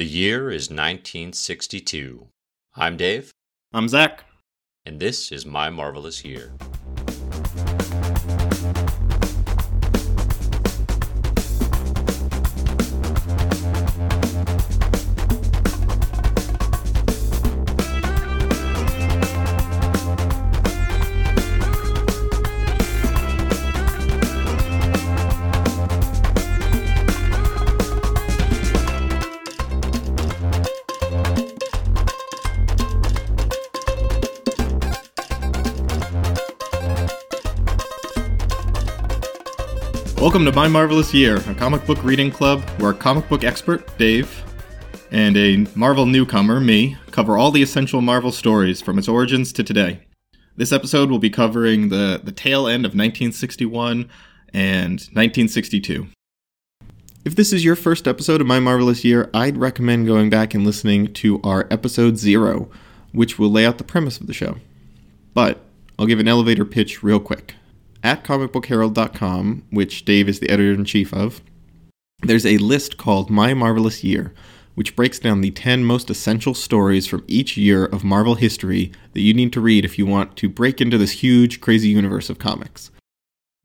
The year is 1962. I'm Dave, I'm Zach. and this is My Marvelous Year. Welcome to My Marvelous Year, a comic book reading club where comic book expert, Dave, and a Marvel newcomer, me, cover all the essential Marvel stories from its origins to today. This episode will be covering the, the tail end of 1961 and 1962. If this is your first episode of My Marvelous Year, I'd recommend going back and listening to our episode zero, which will lay out the premise of the show. But I'll give an elevator pitch real quick. At comicbookherald.com, which Dave is the editor in chief of, there's a list called My Marvelous Year, which breaks down the 10 most essential stories from each year of Marvel history that you need to read if you want to break into this huge, crazy universe of comics.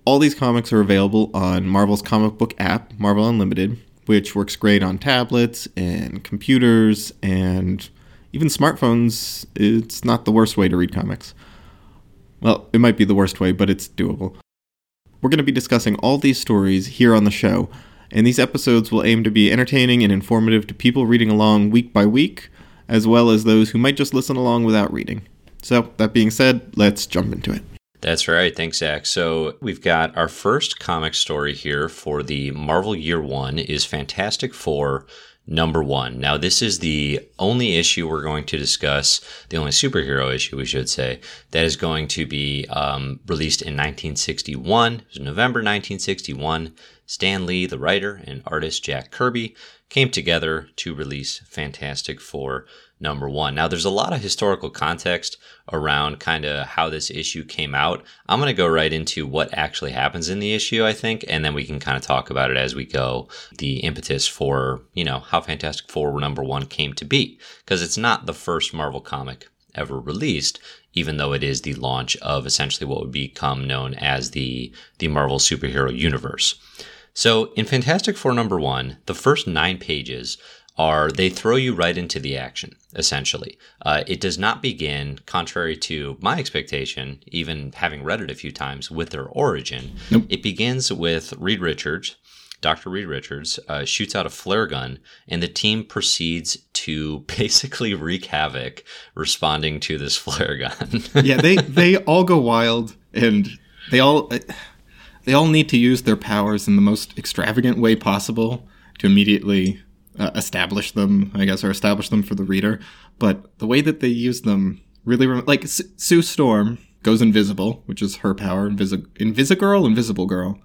All these comics are available on Marvel's comic book app, Marvel Unlimited, which works great on tablets and computers and even smartphones. It's not the worst way to read comics. Well, it might be the worst way, but it's doable. We're going to be discussing all these stories here on the show, and these episodes will aim to be entertaining and informative to people reading along week by week, as well as those who might just listen along without reading. So, that being said, let's jump into it. That's right. Thanks, Zach. So we've got our first comic story here for the Marvel Year One is Fantastic Four number one. Now, this is the only issue we're going to discuss, the only superhero issue, we should say, that is going to be um, released in 1961. It was November 1961. Stan Lee, the writer, and artist Jack Kirby came together to release Fantastic Four number one. Now, there's a lot of historical context around kind of how this issue came out. I'm going to go right into what actually happens in the issue, I think, and then we can kind of talk about it as we go. The impetus for, you know, how Fantastic Four number one came to be, because it's not the first Marvel comic ever released, even though it is the launch of essentially what would become known as the, the Marvel superhero universe. So in Fantastic Four number one, the first nine pages are they throw you right into the action, essentially. Uh, it does not begin, contrary to my expectation, even having read it a few times, with their origin. Nope. It begins with Reed Richards. Dr. Reed Richards uh, shoots out a flare gun, and the team proceeds to basically wreak havoc responding to this flare gun. yeah, they they all go wild, and they all they all need to use their powers in the most extravagant way possible to immediately uh, establish them, I guess, or establish them for the reader. But the way that they use them really, rem- like S- Sue Storm goes invisible, which is her power. Invisi- Invisigirl, Invisible Girl.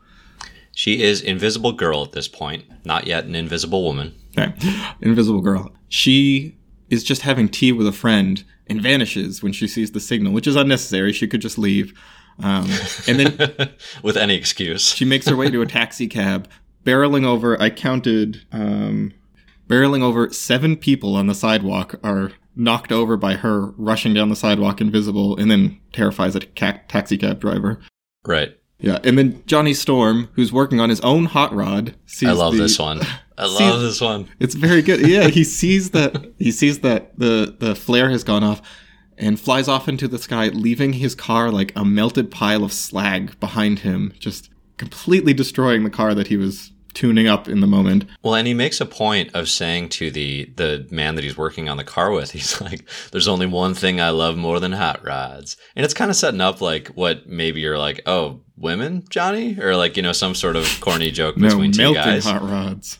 she is Invisible Girl at this point, not yet an Invisible Woman. Okay. Invisible Girl. She is just having tea with a friend and vanishes when she sees the signal, which is unnecessary. She could just leave. Um, and then With any excuse. she makes her way to a taxi cab, barreling over. I counted, um, barreling over seven people on the sidewalk are knocked over by her rushing down the sidewalk invisible, and then terrifies a ca- taxi cab driver. Right. Yeah, and then Johnny Storm, who's working on his own hot rod, sees I love the- this one. I See- love this one. It's very good. Yeah, he sees that he sees that the the flare has gone off and flies off into the sky, leaving his car like a melted pile of slag behind him, just completely destroying the car that he was tuning up in the moment. Well, and he makes a point of saying to the the man that he's working on the car with, he's like, "There's only one thing I love more than hot rods," and it's kind of setting up like what maybe you're like, "Oh, women, Johnny," or like you know some sort of corny joke No, between two guys. hot rods.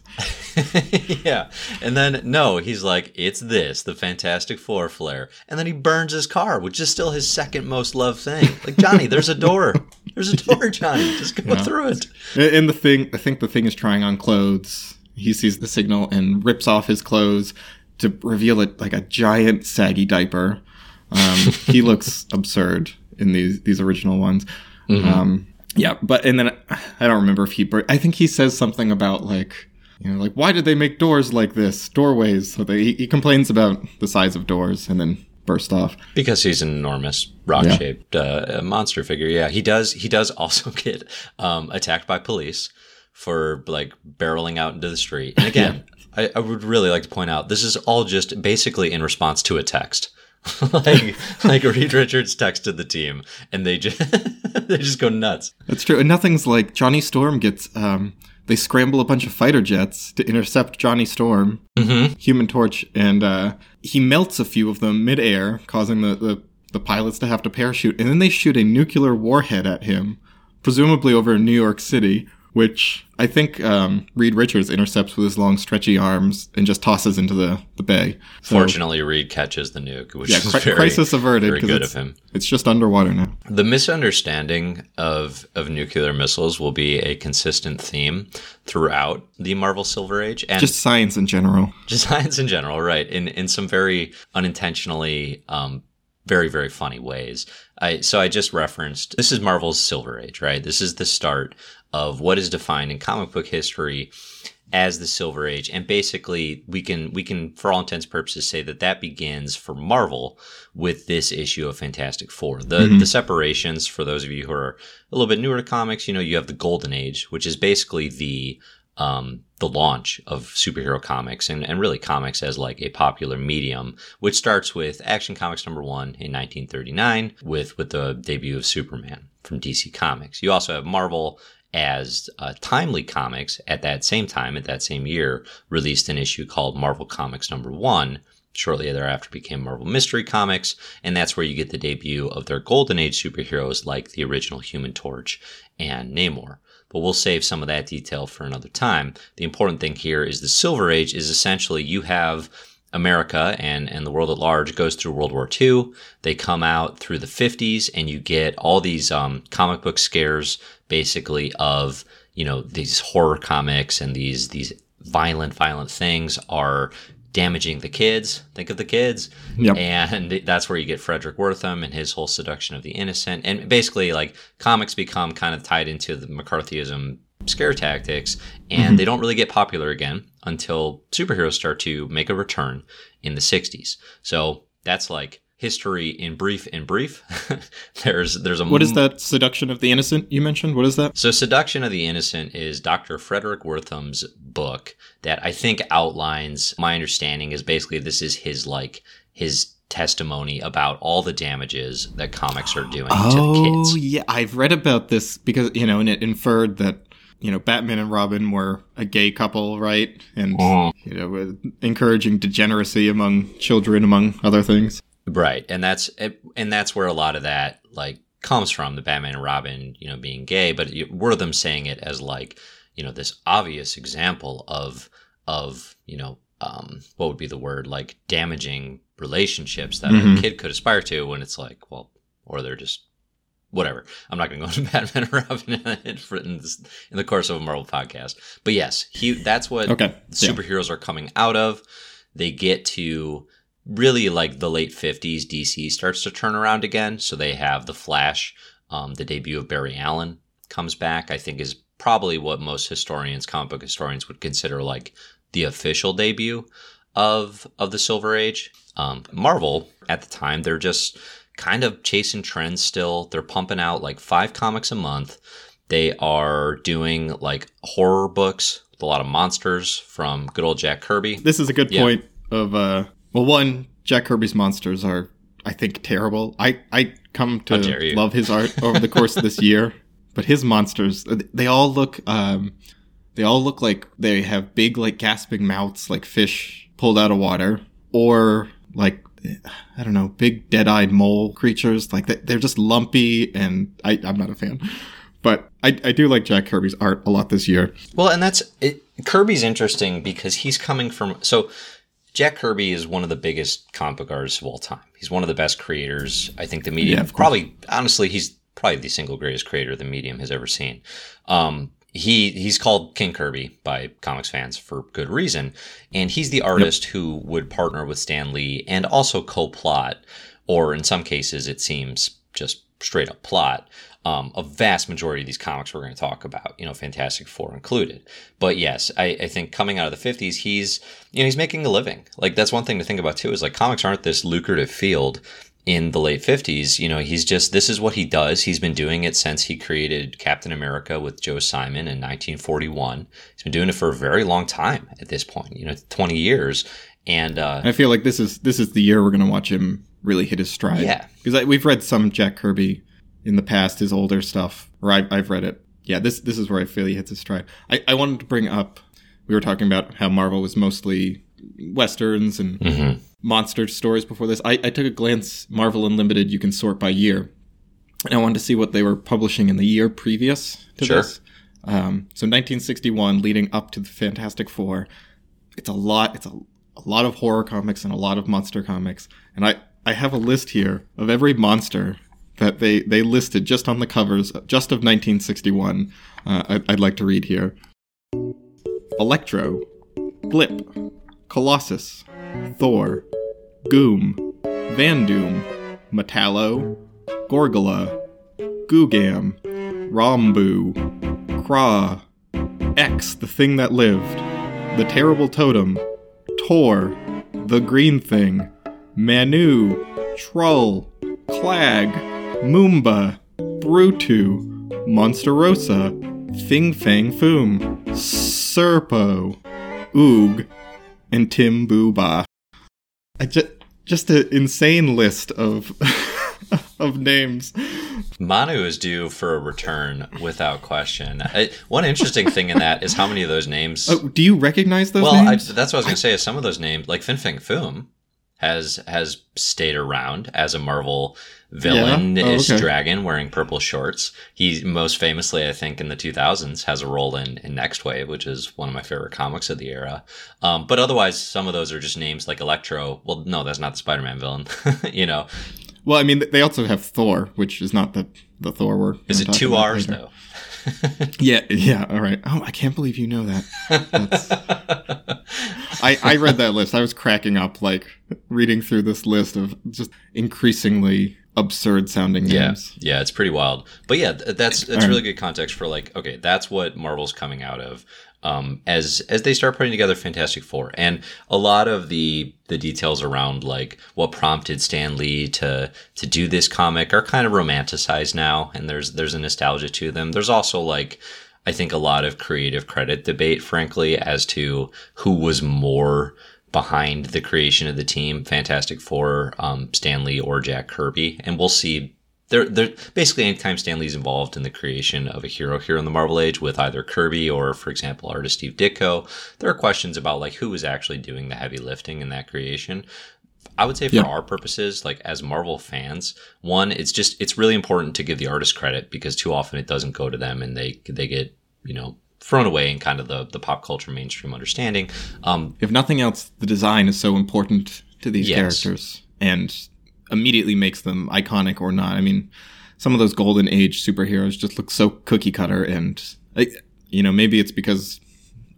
yeah, and then no, he's like, "It's this, the Fantastic Four flare," and then he burns his car, which is still his second most loved thing. Like Johnny, there's a door. There's a door, Johnny. Just go Yeah. through it. And the thing, I think the thing is trying on clothes. He sees the signal and rips off his clothes to reveal it like a giant saggy diaper. Um, he looks absurd in these these original ones. Um, yeah, but and then I don't remember if he. bur- I think he says something about like You know, like why did they make doors like this? Doorways. So they, he, he complains about the size of doors, and then burst off because he's an enormous rock-shaped yeah. uh, monster figure. Yeah, he does. He does also get um, attacked by police for like barreling out into the street. And again, yeah. I, I would really like to point out this is all just basically in response to a text. like like Reed Richards texted the team and they just they just go nuts. That's true. And nothing's like Johnny Storm gets um they scramble a bunch of fighter jets to intercept Johnny Storm, mm-hmm. Human Torch, and uh, he melts a few of them midair, causing the, the, the pilots to have to parachute. And then they shoot a nuclear warhead at him, presumably over New York City, which I think um, Reed Richards intercepts with his long, stretchy arms and just tosses into the, the bay. So, Fortunately, Reed catches the nuke, which yeah, is very, crisis averted. Very good of him. It's just underwater now. The misunderstanding of of nuclear missiles will be a consistent theme throughout the Marvel Silver Age, and just science in general. Just science in general, right? In in some very unintentionally um, very very funny ways. I so I just referenced this is Marvel's Silver Age, right? This is the start of what is defined in comic book history as the Silver Age, and basically we can we can for all intents and purposes say that that begins for Marvel with this issue of Fantastic Four. The mm-hmm. the separations for those of you who are a little bit newer to comics, you know, you have the Golden Age, which is basically the um, the launch of superhero comics and, and really comics as like a popular medium, which starts with Action Comics number one in 1939 with with the debut of Superman from DC Comics. You also have Marvel as uh, Timely Comics at that same time, at that same year, released an issue called Marvel Comics number one. Shortly thereafter became Marvel Mystery Comics, and that's where you get the debut of their Golden Age superheroes like the original Human Torch and Namor. But we'll save some of that detail for another time. The important thing here is the Silver Age is essentially you have America and, and the world at large goes through World War II. They come out through the 50s, and you get all these um, comic book scares, basically of you know these horror comics and these these violent violent things are damaging the kids. Think of the kids, yep. and that's where you get Fredric Wertham and his whole seduction of the innocent, and basically like comics become kind of tied into the McCarthyism scare tactics, and mm-hmm. they don't really get popular again until superheroes start to make a return in the 60s. So that's like history in brief in brief there's there's a what is that seduction of the innocent you mentioned what is that so seduction of the innocent is dr Fredric Wertham's book that i think outlines my understanding is basically this is his like his testimony about all the damages that comics are doing oh, to the kids. Oh, yeah, I've read about this because you know, and it inferred that you know, Batman and Robin were a gay couple, right? And, mm. you know, encouraging degeneracy among children, among other things. Right. And that's, and that's where a lot of that, like, comes from the Batman and Robin, you know, being gay, but were them saying it as like, you know, this obvious example of, of, you know, um, what would be the word like damaging relationships that mm-hmm. a kid could aspire to when it's like, well, or they're just whatever. I'm not going to go into Batman and Robin in, this, in, the course of a Marvel podcast. But yes, he that's what okay. superheroes yeah. are coming out of. They get to really like the late 50s. DC starts to turn around again. So they have the Flash. Um, the debut of Barry Allen comes back. I think is probably what most historians, comic book historians, would consider like the official debut of of the Silver Age. Um, Marvel at the time, they're just kind of chasing trends still. They're pumping out like five comics a month. They are doing like horror books with a lot of monsters from good old Jack Kirby. This is a good yeah. point of uh well one, Jack Kirby's monsters are I think terrible. I I come to love his art over the course of this year, but his monsters they all look um they all look like they have big like gasping mouths like fish pulled out of water or like I don't know, big dead-eyed mole creatures. Like they're just lumpy, and I, I'm not a fan. But I, I do like Jack Kirby's art a lot this year. Well, and that's it, Kirby's interesting because he's coming from so Jack Kirby is one of the biggest comic book artists of all time. He's one of the best creators. I think the medium yeah, probably honestly he's probably the single greatest creator the medium has ever seen. Um, he he's called King Kirby by comics fans for good reason, and he's the artist yep. who would partner with Stan Lee and also co-plot, or in some cases it seems just straight up plot. Um, a vast majority of these comics we're going to talk about, you know, Fantastic Four included. But yes, I, I think coming out of the 50s, he's, you know, he's making a living. Like that's one thing to think about too, is like comics aren't this lucrative field in the late 50s. You know, he's just, this is what he does. He's been doing it since he created Captain America with Joe Simon in 1941. He's been doing it for a very long time at this point, you know, 20 years. And uh, I feel like this is this is the year we're going to watch him really hit his stride. Yeah. because we've read some Jack Kirby in the past, his older stuff, or I've, I've read it. Yeah, this this is where I feel he hits his stride. I, I wanted to bring up. We were talking about how Marvel was mostly westerns and mhm. monster stories before this. I, I took a glance. Marvel Unlimited, you can sort by year, and I wanted to see what they were publishing in the year previous to Sure. this. Um, so 1961, leading up to the Fantastic Four, it's a lot. It's a, a lot of horror comics and a lot of monster comics. And I I have a list here of every monster that they they listed just on the covers, just of 1961. Uh, I, I'd like to read here. Electro, Blip, Colossus, Thor, Goom, Vandoom, Metallo, Gorgola, Googam, Rombu, Kra, X, the thing that lived, the terrible totem, Tor, the green thing, Manu, Troll, Clag, Moomba, Brutu, Monsterosa, Fing Fang Foom, Serpo, Oog, and Tim Booba. I just just an insane list of of names. Manu is due for a return without question. I, one interesting thing in that is how many of those names. Oh, do you recognize those well, I, that's what I was going to say. Is some of those names, like Fin Fang Foom, has has stayed around as a Marvel villain Yeah? Oh, ish okay. dragon wearing purple shorts. He most famously, I think, in the 2000s, has a role in, in Nextwave, which is one of my favorite comics of the era. Um, but otherwise, some of those are just names like Electro. Well, no, that's not the Spider Man villain. you know, well, I mean, they also have Thor, which is not the the Thor we're. is it two R's later. though? Yeah, yeah. All right. Oh, I can't believe you know that. I, I read that list. I was cracking up, like reading through this list of just increasingly absurd sounding names. yeah, yeah, it's pretty wild. But yeah, that's that's really good context for like, okay, that's what Marvel's coming out of um, as as they start putting together Fantastic Four, and a lot of the the details around like what prompted Stan Lee to to do this comic are kind of romanticized now, and there's there's a nostalgia to them. There's also like. I think a lot of creative credit debate, frankly, as to who was more behind the creation of the team, Fantastic Four, um, Stan Lee or Jack Kirby, and we'll see. They're, they're basically anytime Stan Lee's involved in the creation of a hero here in the Marvel Age with either Kirby or, for example, artist Steve Ditko, there are questions about like who was actually doing the heavy lifting in that creation. I would say for Yeah. our purposes, like as Marvel fans, one, it's just it's really important to give the artist credit because too often it doesn't go to them and they they get you know thrown away in kind of the the pop culture mainstream understanding. Um, If nothing else, the design is so important to these Yes. characters and immediately makes them iconic or not. I mean, some of those golden age superheroes just look so cookie cutter, and you know, maybe it's because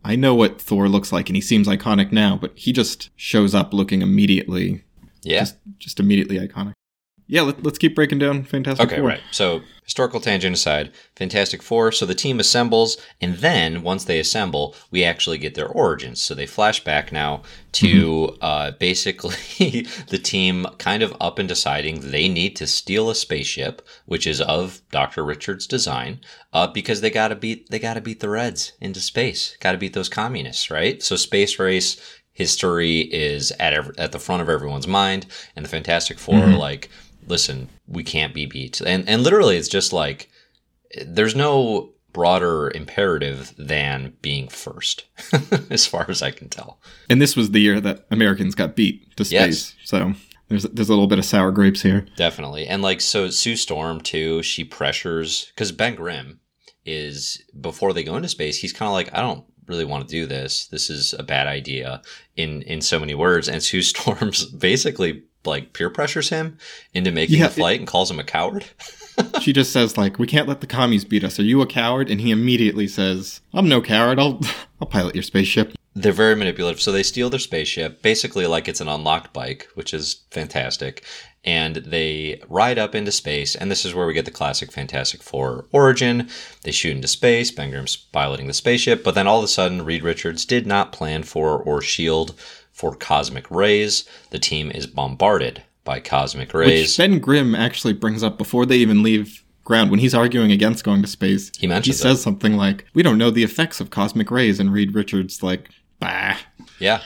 I know what Thor looks like, and he seems iconic now, but he just shows up looking immediately, yeah. just just immediately iconic. Yeah, let, let's keep breaking down Fantastic Okay, Four. right. So, historical tangent aside, Fantastic Four. So the team assembles, and then once they assemble, we actually get their origins. So they flash back now to uh, basically the team kind of up and deciding they need to steal a spaceship, which is of Doctor Richards' design, uh, because they gotta beat they gotta beat the Reds into space. Gotta beat those communists, right? So space race history is at ev- at the front of everyone's mind, and the Fantastic 4 are like, listen, we can't be beat, and and literally, it's just like there's no broader imperative than being first, as far as I can tell. And this was the year that Americans got beat to space, so there's there's a little bit of sour grapes here. Definitely. And like so Sue Storm too, she pressures cuz Ben Grimm is before they go into space, he's kind of like I don't really want to do this. This is a bad idea in in so many words and Sue Storm's basically like peer pressures him into making Yeah, the flight and calls him a coward. she just says like, "We can't let the commies beat us. Are you a coward?" And he immediately says, "I'm no coward. I'll I'll pilot your spaceship." They're very manipulative. So they steal their spaceship, basically like it's an unlocked bike, which is fantastic. and they ride up into space. And this is where we get the classic Fantastic Four origin. They shoot into space. Ben Grimm's piloting the spaceship, but then all of a sudden, Reed Richards did not plan for or shield for cosmic rays. The team is bombarded by cosmic rays. Which Ben Grimm actually brings up before they even leave ground when he's arguing against going to space. He mentions he says it. something like, "We don't know the effects of cosmic rays," and Reed Richards like, "Bah." Yeah,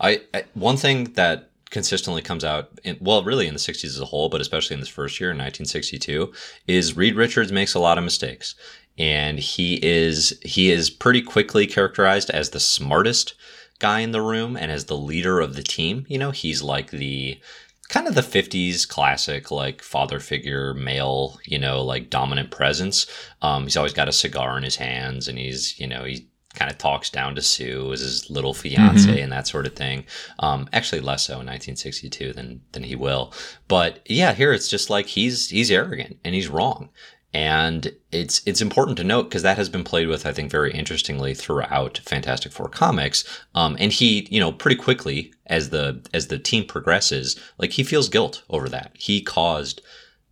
I, I one thing that consistently comes out, in, well, really in the '60s as a whole, but especially in this first year in 1962, is Reed Richards makes a lot of mistakes, and he is he is pretty quickly characterized as the smartest guy in the room and as the leader of the team. You know, he's like the kind of the 50s classic like father figure male you know like dominant presence um, he's always got a cigar in his hands and he's you know he kind of talks down to sue as his little fiance Mm-hmm. and that sort of thing um, actually less so in 1962 than than he will but yeah here it's just like he's he's arrogant and he's wrong and it's it's important to note because that has been played with, I think, very interestingly throughout Fantastic Four comics. Um, and he, you know, pretty quickly as the as the team progresses, like he feels guilt over that. He caused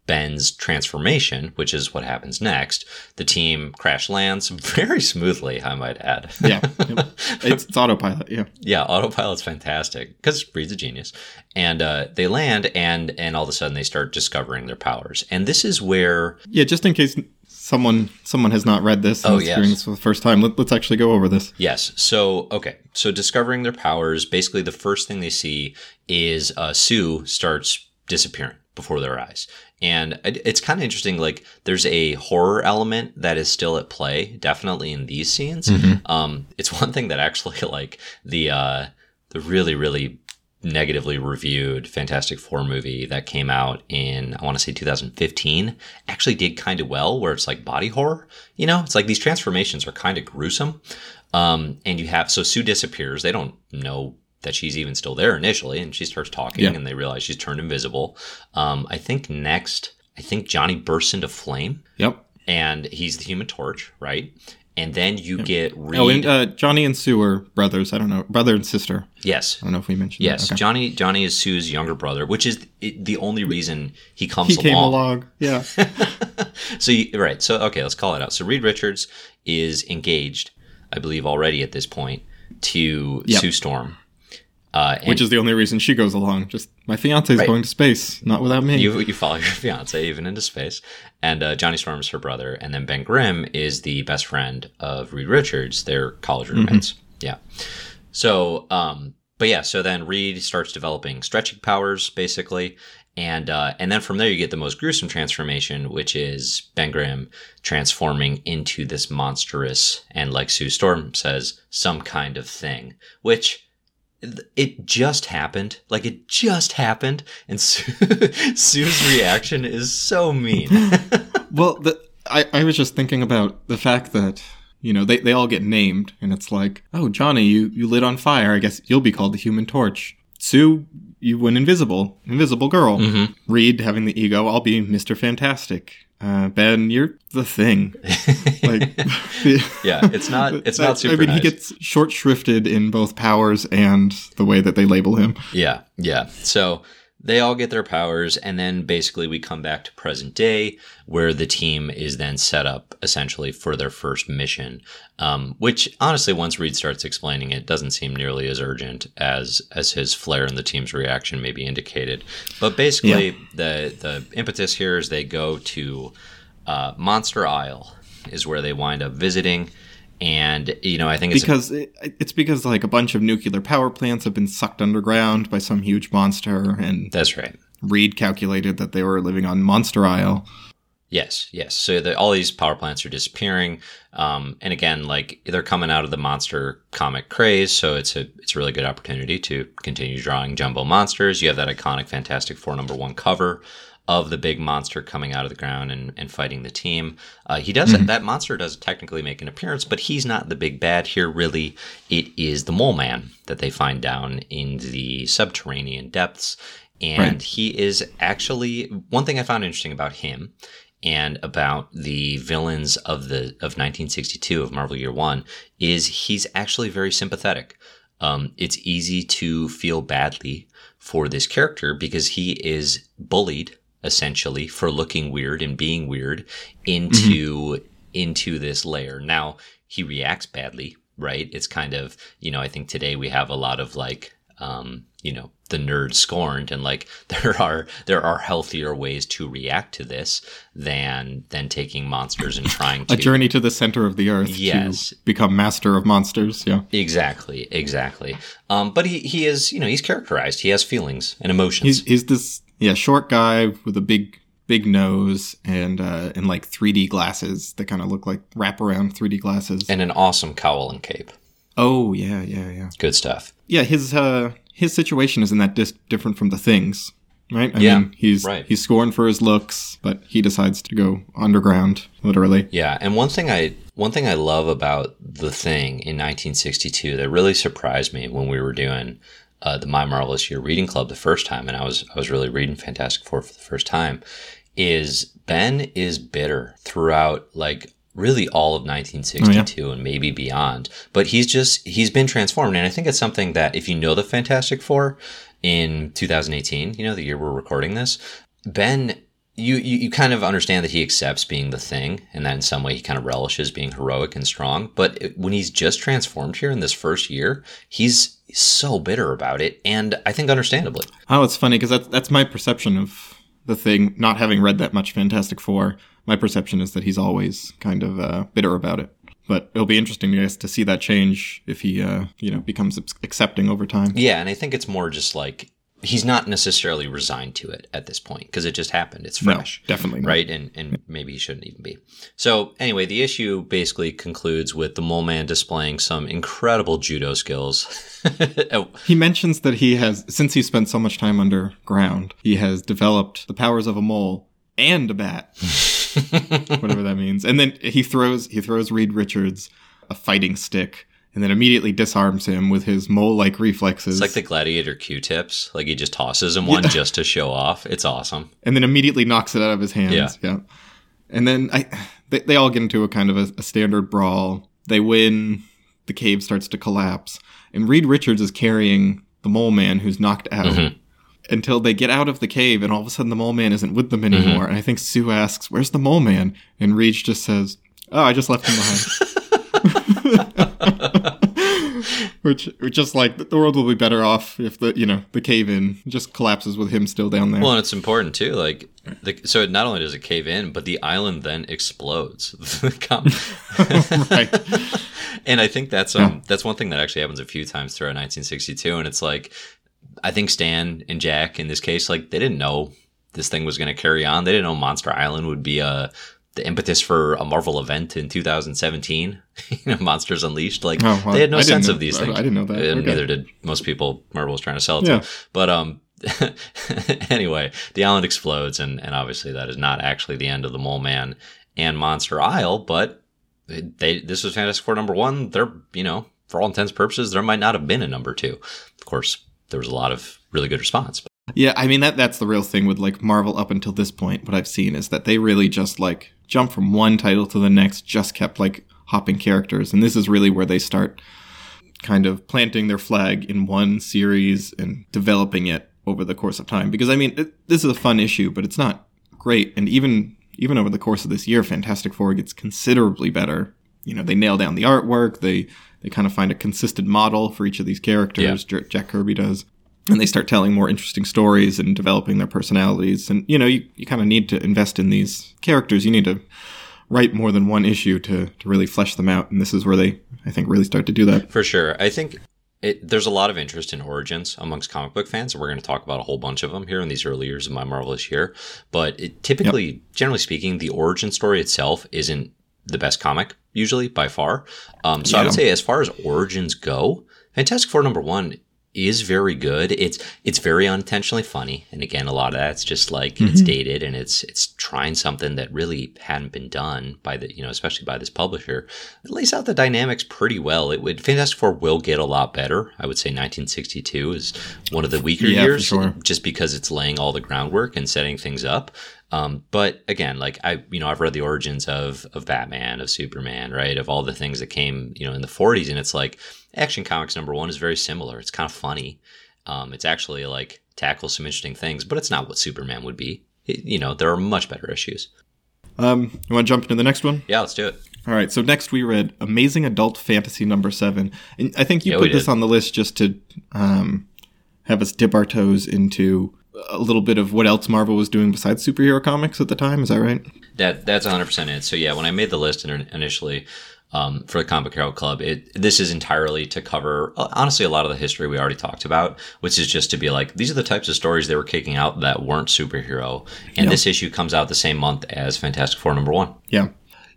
Ben's transformation, which is what happens next. The team crash lands very smoothly, I might add. Yeah, yep. it's, it's autopilot. Yeah, yeah, autopilot's fantastic because Reed's a genius, and uh, they land, and and all of a sudden they start discovering their powers, and this is where yeah. Just in case someone someone has not read this and Oh, is yes. this for the first time, let, let's actually go over this. Yes. So, okay. So, discovering their powers, basically, the first thing they see is uh, Sue starts disappearing before their eyes. And it's kind of interesting. Like, there's a horror element that is still at play, definitely in these scenes. Um, it's one thing that actually, like, the, uh, the really, really negatively reviewed Fantastic Four movie that came out in, I want to say 2015, actually did kind of well, where it's like body horror. You know, it's like these transformations are kind of gruesome. Um, and you have, so Sue disappears. They don't know that she's even still there initially, and she starts talking, Yeah. and they realize she's turned invisible. Um, I think next, I think Johnny bursts into flame, Yep. and he's the human torch, right? And then you get Reed. Oh, and uh, Johnny and Sue are brothers. I don't know, brother and sister. yes. I don't know if we mentioned. Yes, that. Okay. Johnny. Johnny is Sue's younger brother, which is the only reason he comes he came along. along. Yeah, So you, right. So okay, let's call it out. So Reed Richards is engaged, I believe, already at this point to Yep. Sue Storm. Uh, which is the only reason she goes along. Just my fiance is Right. going to space, not without me. you you follow your fiance even into space, and uh, Johnny Storm is her brother, and then Ben Grimm is the best friend of Reed Richards. They're college roommates. Yeah. So, um, but yeah, so then Reed starts developing stretching powers, basically, and uh, and then from there you get the most gruesome transformation, which is Ben Grimm transforming into this monstrous and, like Sue Storm says, some kind of thing, which it just happened. Like it just happened, and Sue, Sue's reaction is so mean. Well, the, I, I was just thinking about the fact that, you know, they, they all get named, and it's like, oh, Johnny, you, you lit on fire. I guess you'll be called the Human Torch. Sue, you went invisible. Invisible girl. Mhm. Reed, having the ego, I'll be Mr. Fantastic. Uh, ben, you're the thing. Like, yeah, it's not. It's not super. I mean, nice. he gets short shrifted in both powers and the way that they label him. Yeah, yeah. So they all get their powers, and then basically we come back to present day, where the team is then set up essentially for their first mission. Um, which honestly, once Reed starts explaining it, doesn't seem nearly as urgent as as his flare and the team's reaction maybe indicated. But basically, the the impetus here is they go to uh, Monster Isle, is where they wind up visiting. And you know, I think it's because it, it's because like a bunch of nuclear power plants have been sucked underground by some huge monster, and that's right. Reed calculated that they were living on Monster Isle. Yes, yes. So the, all these power plants are disappearing, um, and again, like they're coming out of the monster comic craze, so it's a it's a really good opportunity to continue drawing jumbo monsters. You have that iconic Fantastic Four number one cover of the big monster coming out of the ground and, and fighting the team. Uh, he does that monster does technically make an appearance, but he's not the big bad here. Really, it is the Mole Man that they find down in the subterranean depths, and Right. he is actually one thing I found interesting about him and about the villains of the of 1962 of Marvel Year One is he's actually very sympathetic. um, it's easy to feel badly for this character because he is bullied essentially for looking weird and being weird into mm-hmm. into this lair. Now he reacts badly, right? It's kind of you know I think today we have a lot of like um, you know the nerd scorned and like there are there are healthier ways to react to this than than taking monsters and trying to a journey to the center of the earth yes become master of monsters yeah exactly exactly um but he he is you know he's characterized he has feelings and emotions he's he's this yeah short guy with a big big nose and uh and like 3d glasses that kind of look like wrap around 3d glasses and an awesome cowl and cape oh yeah yeah yeah good stuff yeah his uh his situation isn't that dis- different from the things, right? I yeah, mean, he's right. he's scorned for his looks, but he decides to go underground, literally. Yeah, and one thing I one thing I love about the thing in 1962 that really surprised me when we were doing uh, the My Marvelous Year reading club the first time, and I was I was really reading Fantastic Four for the first time, is Ben is bitter throughout like really all of 1962 oh, yeah. and maybe beyond. But he's just he's been transformed, and I think it's something that if you know the Fantastic Four in 2018, you know the year we're recording this, Ben. You, you, you kind of understand that he accepts being the thing and that in some way he kind of relishes being heroic and strong. But when he's just transformed here in this first year, he's so bitter about it. And I think understandably. Oh, it's funny because that's, that's my perception of the thing, not having read that much Fantastic Four my perception is that he's always kind of uh, bitter about it. But it'll be interesting, I guess, to see that change if he, uh, you know, becomes accepting over time. Yeah, and I think it's more just like he's not necessarily resigned to it at this point because it just happened. It's fresh, no, definitely, not. right? And and maybe he shouldn't even be. So anyway, the issue basically concludes with the mole man displaying some incredible judo skills. Oh. He mentions that he has, since he spent so much time underground, he has developed the powers of a mole and a bat. whatever that means. And then he throws he throws Reed Richards a fighting stick and then immediately disarms him with his mole-like reflexes. It's like the gladiator Q-tips. Like he just tosses him one yeah. just to show off. It's awesome. And then immediately knocks it out of his hands. Yeah. yeah. And then I, they, they all get into a kind of a, a standard brawl. They win. The cave starts to collapse, and Reed Richards is carrying the mole man who's knocked out. Mm-hmm until they get out of the cave and all of a sudden the mole man isn't with them anymore. Mm-hmm. And I think Sue asks, Where's the mole man? And Reed just says, Oh, I just left him behind. which, which just like the world will be better off if the you know the cave in just collapses with him still down there. Well, and it's important too. Like, the, so not only does it cave in, but the island then explodes. right. and I think that's um yeah. that's one thing that actually happens a few times throughout 1962, and it's like I think Stan and Jack in this case, like they didn't know this thing was going to carry on. They didn't know Monster Island would be a the impetus for a Marvel event in 2017. you know, Monsters Unleashed. Like oh, well, they had no sense know, of these things. I didn't know that. And okay. neither did most people. Marvel was trying to sell it yeah. to. But um, anyway, the island explodes, and and obviously that is not actually the end of the Mole Man and Monster Isle, but they this was Fantastic Four number one. They're you know for all intents and purposes, there might not have been a number two. Of course, there was a lot of really good response. Yeah, I mean that that's the real thing with like Marvel up until this point. What I've seen is that they really just like jump from one title to the next, just kept like hopping characters, and this is really where they start kind of planting their flag in one series and developing it over the course of time. Because I mean, it, this is a fun issue, but it's not great, and even even over the course of this year, Fantastic Four gets considerably better. You know, they nail down the artwork, they they kind of find a consistent model for each of these characters. Yeah. Jack Kirby does. And they start telling more interesting stories and developing their personalities. And, you know, you, you kind of need to invest in these characters. You need to write more than one issue to, to really flesh them out. And this is where they, I think, really start to do that. For sure. I think it, there's a lot of interest in origins amongst comic book fans, and we're going to talk about a whole bunch of them here in these early years of my marvelous year. But it, typically, yep. generally speaking, the origin story itself isn't the best comic usually by far. Um, so yeah. I would say as far as origins go, Fantastic Four number one is very good. It's it's very unintentionally funny, and again, a lot of that's just like mm-hmm. it's dated and it's it's trying something that really hadn't been done by the you know especially by this publisher. It lays out the dynamics pretty well. It would Fantastic Four will get a lot better. I would say 1962 is one of the weaker yeah, years, sure. just because it's laying all the groundwork and setting things up. Um, but again, like I, you know, I've read the origins of of Batman, of Superman, right, of all the things that came, you know, in the 40s, and it's like Action Comics number one is very similar. It's kind of funny. Um, it's actually like tackles some interesting things, but it's not what Superman would be. It, you know, there are much better issues. Um, you want to jump into the next one? Yeah, let's do it. All right. So next we read Amazing Adult Fantasy number seven, and I think you Yeah, put this on the list just to um, have us dip our toes into a little bit of what else Marvel was doing besides superhero comics at the time. Is that right? That that's 100 percent it. So yeah, when I made the list in- initially um, for the Comic Hero Club, it this is entirely to cover uh, honestly a lot of the history we already talked about, which is just to be like these are the types of stories they were kicking out that weren't superhero, and this issue comes out the same month as Fantastic Four number one. Yeah.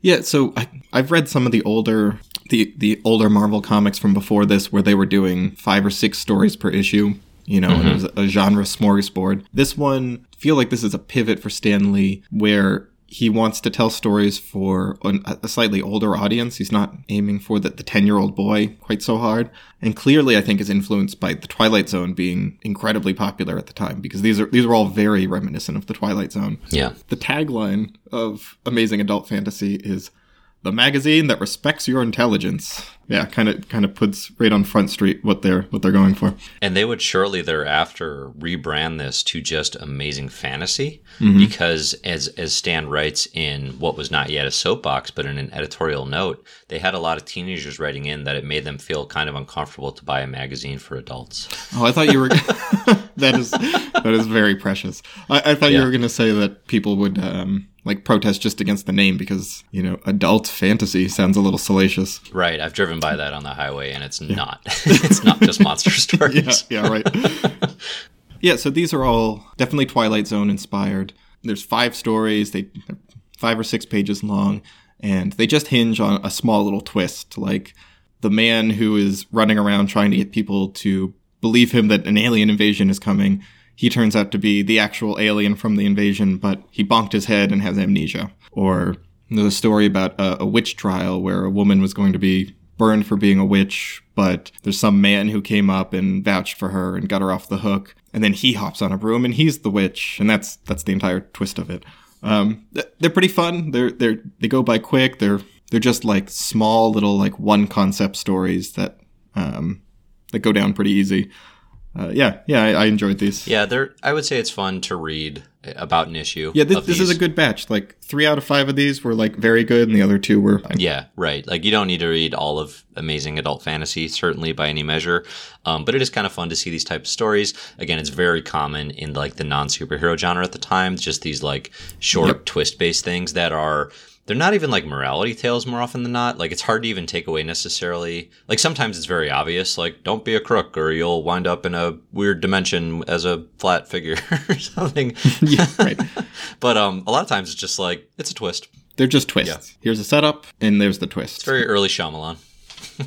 Yeah, so I, I've read some of the older the the older Marvel comics from before this where they were doing five or six stories per issue, you know, and it was a genre smorgasbord. This one feel like this is a pivot for Stan Lee where he wants to tell stories for an, a slightly older audience. He's not aiming for the, the 10 year old boy quite so hard. And clearly, I think, is influenced by The Twilight Zone being incredibly popular at the time because these are, these are all very reminiscent of The Twilight Zone. Yeah, The tagline of Amazing Adult Fantasy is the magazine that respects your intelligence. Yeah, kind of kind of puts right on Front Street what they're what they're going for. and they would shortly thereafter rebrand this to just Amazing Fantasy Mm-hmm. because as as Stan writes in what was not yet a soapbox, but in an editorial note, they had a lot of teenagers writing in that it made them feel kind of uncomfortable to buy a magazine for adults. Oh, I thought you were that is that is very precious. I, I thought you were going to say that people would um, like protest just against the name because you know adult fantasy sounds a little salacious. Right, I've driven by that on the highway, and it's not. it's not just monster stories. Yeah, yeah, right. yeah, so these are all definitely Twilight Zone inspired. There's five stories, they they're five or six pages long, and they just hinge on a small little twist, like the man who is running around trying to get people to believe him that an alien invasion is coming. He turns out to be the actual alien from the invasion, but he bonked his head and has amnesia. Or there's a story about a, a witch trial where a woman was going to be burned for being a witch, but there's some man who came up and vouched for her and got her off the hook. And then he hops on a broom and he's the witch, and that's that's the entire twist of it. Um, they're pretty fun. They're they're they go by quick. They're they're just like small little like one concept stories that um that go down pretty easy. Uh, yeah, yeah, I, I enjoyed these. Yeah, they're. I would say it's fun to read about an issue. Yeah, this, this is a good batch. Like three out of five of these were like very good, and the other two were Yeah, right. Like you don't need to read all of Amazing Adult Fantasy, certainly by any measure. Um, but it is kind of fun to see these types of stories. Again, it's very common in like the non superhero genre at the time. Just these like short Yep. twist based things that are they're not even like morality tales more often than not. Like it's hard to even take away necessarily. Like sometimes it's very obvious, like don't be a crook or you'll wind up in a weird dimension as a flat figure or something. yeah, right. but um, a lot of times it's just like it's a twist. They're just twists. Yeah. Here's a setup, and there's the twist. It's very early Shyamalan.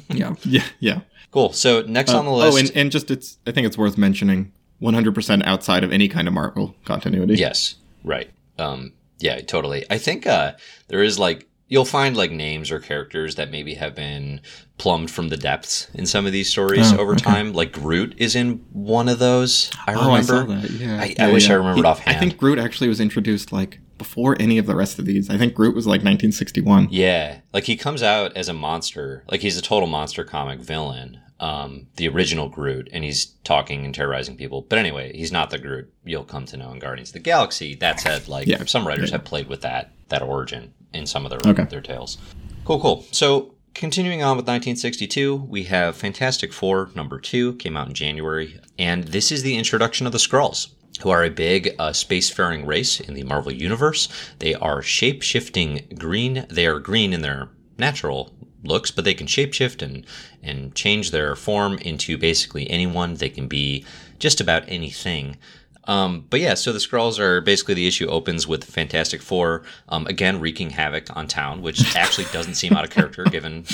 yeah, yeah, yeah. Cool. So next on the list. Oh, and, and just it's. I think it's worth mentioning. 100% outside of any kind of Marvel continuity. Yes, right. Um, yeah, totally. I think uh, there is like you'll find like names or characters that maybe have been plumbed from the depths in some of these stories Oh, over okay. time. Like Groot is in one of those. I remember. Oh, I saw that. Yeah. I- I Yeah, wish I remembered He- offhand. I think Groot actually was introduced like before any of the rest of these. I think Groot was like 1961. Yeah, like he comes out as a monster. Like he's a total monster comic villain. Um, the original Groot, and he's talking and terrorizing people. But anyway, he's not the Groot you'll come to know in Guardians of the Galaxy. That said, like Yeah. some writers have played with that that origin in some of their Okay. their tales. Cool, cool. So continuing on with 1962, we have Fantastic Four number two came out in January, and this is the introduction of the Skrulls. Who are a big uh, spacefaring race in the Marvel Universe. They are shape shifting green. They are green in their natural looks, but they can shapeshift and and change their form into basically anyone. They can be just about anything. Um, but yeah, so the Skrulls are basically the issue opens with Fantastic Four um, again wreaking havoc on town, which actually doesn't seem out of character given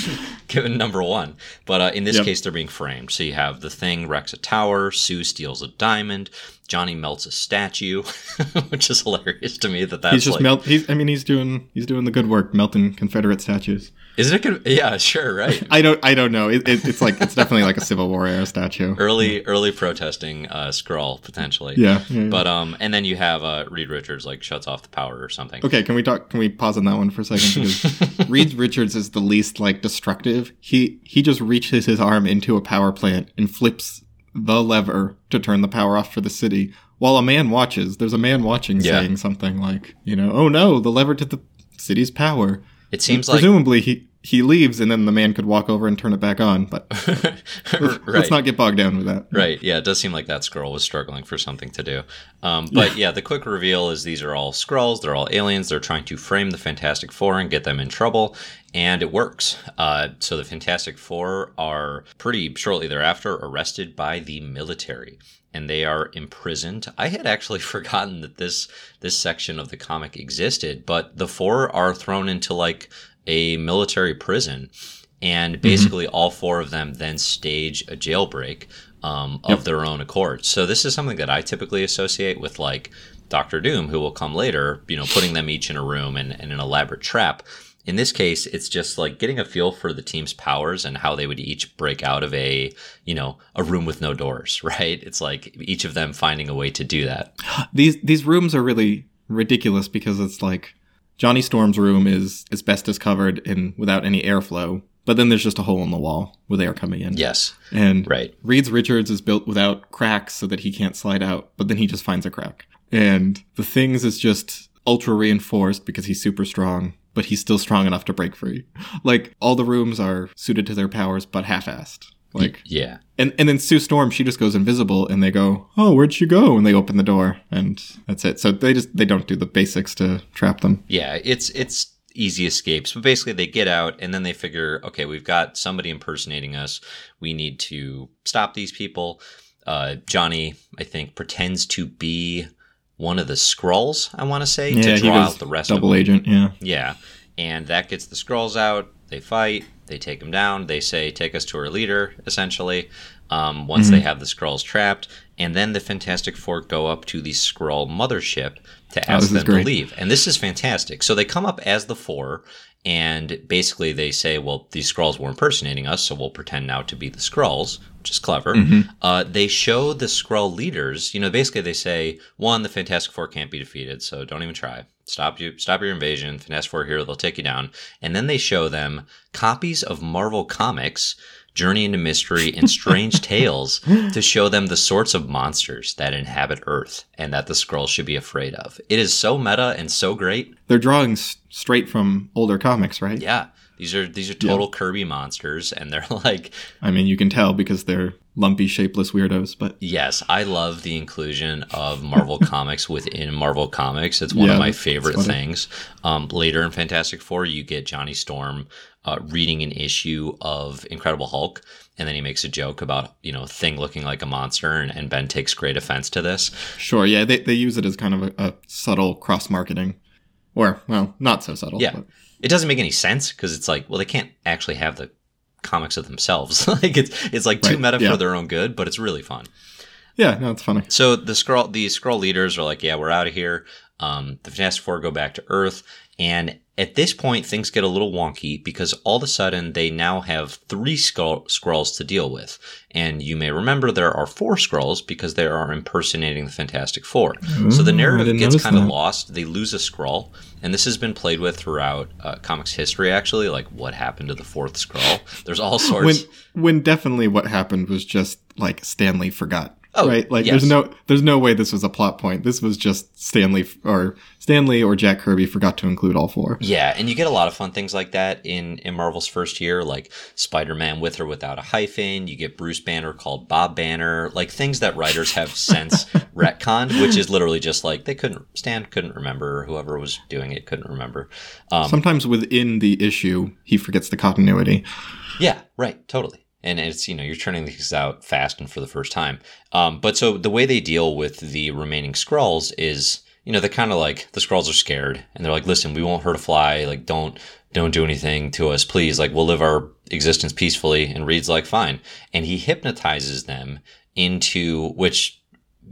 given number one. But uh, in this Yep. case, they're being framed. So you have the Thing wrecks a tower, Sue steals a diamond, Johnny melts a statue, which is hilarious to me that that's He's just like, melt. He's. I mean, he's doing. He's doing the good work, melting Confederate statues. Isn't it? Gonna, yeah, sure, right. I don't. I don't know. It, it, it's like it's definitely like a Civil War era statue. Early, early protesting uh, Skrull potentially. Yeah, yeah, yeah. But um, and then you have uh, Reed Richards like shuts off the power or something. Okay, can we talk? Can we pause on that one for a second? Because Reed Richards is the least like destructive. He he just reaches his arm into a power plant and flips the lever to turn the power off for the city, while a man watches. There's a man watching, Yeah. saying something like, you know, oh no, the lever to the city's power. It seems like Presumably he he leaves, and then the man could walk over and turn it back on. But right. let's not get bogged down with that. Right. Yeah, it does seem like that Skrull was struggling for something to do. Um, but yeah. the quick reveal is these are all Skrulls, They're all aliens. They're trying to frame the Fantastic Four and get them in trouble, and it works. Uh, so the Fantastic Four are pretty shortly thereafter arrested by the military. And they are imprisoned. I had actually forgotten that this this section of the comic existed, but the four are thrown into like a military prison and basically all four of them then stage a jailbreak um, of their own accord. So this is something that I typically associate with like Doctor Doom, who will come later. You know, putting them each in a room and, and an elaborate trap. In this case, it's just like getting a feel for the team's powers and how they would each break out of a, you know, a room with no doors, right? It's like each of them finding a way to do that. These these rooms are really ridiculous because it's like Johnny Storm's room is asbestos covered and without any airflow, but then there's just a hole in the wall with air coming in. Yes, And right. Reed's Richards is built without cracks so that he can't slide out, but then he just finds a crack. And the things is just ultra reinforced because he's super strong, but he's still strong enough to break free. Like all the rooms are suited to their powers, but half-assed. Like Yeah. and and then Sue Storm, she just goes invisible, and they go, "Oh, where'd she go?" And they open the door, and that's it. So they just they don't do the basics to trap them. Yeah, it's it's easy escapes, but basically they get out and then they figure, okay, we've got somebody impersonating us. We need to stop these people. Uh, Johnny, I think, pretends to be one of the Skrulls. I want to say to he draw out the rest of double agent. Yeah, Yeah, and that gets the Skrulls out. They fight. They take him down. They say, "Take us to our leader." Essentially, um, once Mm-hmm. they have the Skrulls trapped, and then the Fantastic Four go up to the Skrull mothership to Oh, ask is them to leave. And this is fantastic. So they come up as the Four, and basically they say, "Well, these Skrulls were impersonating us, so we'll pretend now to be the Skrulls," which is clever. Mm-hmm. Uh, they show the Skrull leaders. You know, basically they say, one, the Fantastic Four can't be defeated, so don't even try. Stop you, stop your invasion. Fantastic Four here; they'll take you down. And then they show them copies of Marvel Comics. Journey into Mystery and Strange Tales to show them the sorts of monsters that inhabit Earth and that the Skrulls should be afraid of. It is so meta and so great. they're drawing straight from older comics, right? Yeah, these are these are total Kirby monsters, and they're like I mean, you can tell because they're lumpy, shapeless weirdos. But Yes, I love the inclusion of Marvel Comics within Marvel Comics. It's one Yeah, of my favorite things. Um, later in Fantastic Four, you get Johnny Storm uh, reading an issue of Incredible Hulk, and then he makes a joke about you know Thing looking like a monster, and, and Ben takes great offense to this. sure, yeah, they they use it as kind of a, a subtle cross marketing, or well, not so subtle. Yeah, but- it doesn't make any sense because it's like, well, they can't actually have the comics of themselves. like it's it's like too meta yeah. for their own good, but it's really fun. yeah, no, it's funny. So the Skrull the Skrull leaders are like, yeah, we're out of here. Um, the Fantastic Four go back to Earth, and at this point things get a little wonky because all of a sudden they now have three Skrull- Skrulls to deal with, and you may remember there are four Skrulls because they are impersonating the Fantastic Four. so the narrative gets kind of lost. They lose a Skrull, and this has been played with throughout uh, comics history. Actually, like what happened to the fourth Skrull? There's all sorts. When when definitely what happened was just like Stan Lee forgot. Oh, right. Like yes. there's no there's no way this was a plot point. This was just Stan Lee or Stan Lee or Jack Kirby forgot to include all four. Yeah, and you get a lot of fun things like that in, in Marvel's first year, like Spider Man with or without a hyphen. You get Bruce Banner called Bob Banner, like things that writers have since retconned, which is literally just like they couldn't Stan couldn't remember, whoever was doing it couldn't remember. Um, Sometimes within the issue, he forgets the continuity. Yeah, right, totally. And it's you know you're turning these out fast and for the first time. Um, but so the way they deal with the remaining Skrulls is you know they're kind of like the Skrulls are scared and they're like, listen, we won't hurt a fly. Like don't don't do anything to us, please. Like we'll live our existence peacefully. And Reed's like, fine. And he hypnotizes them into which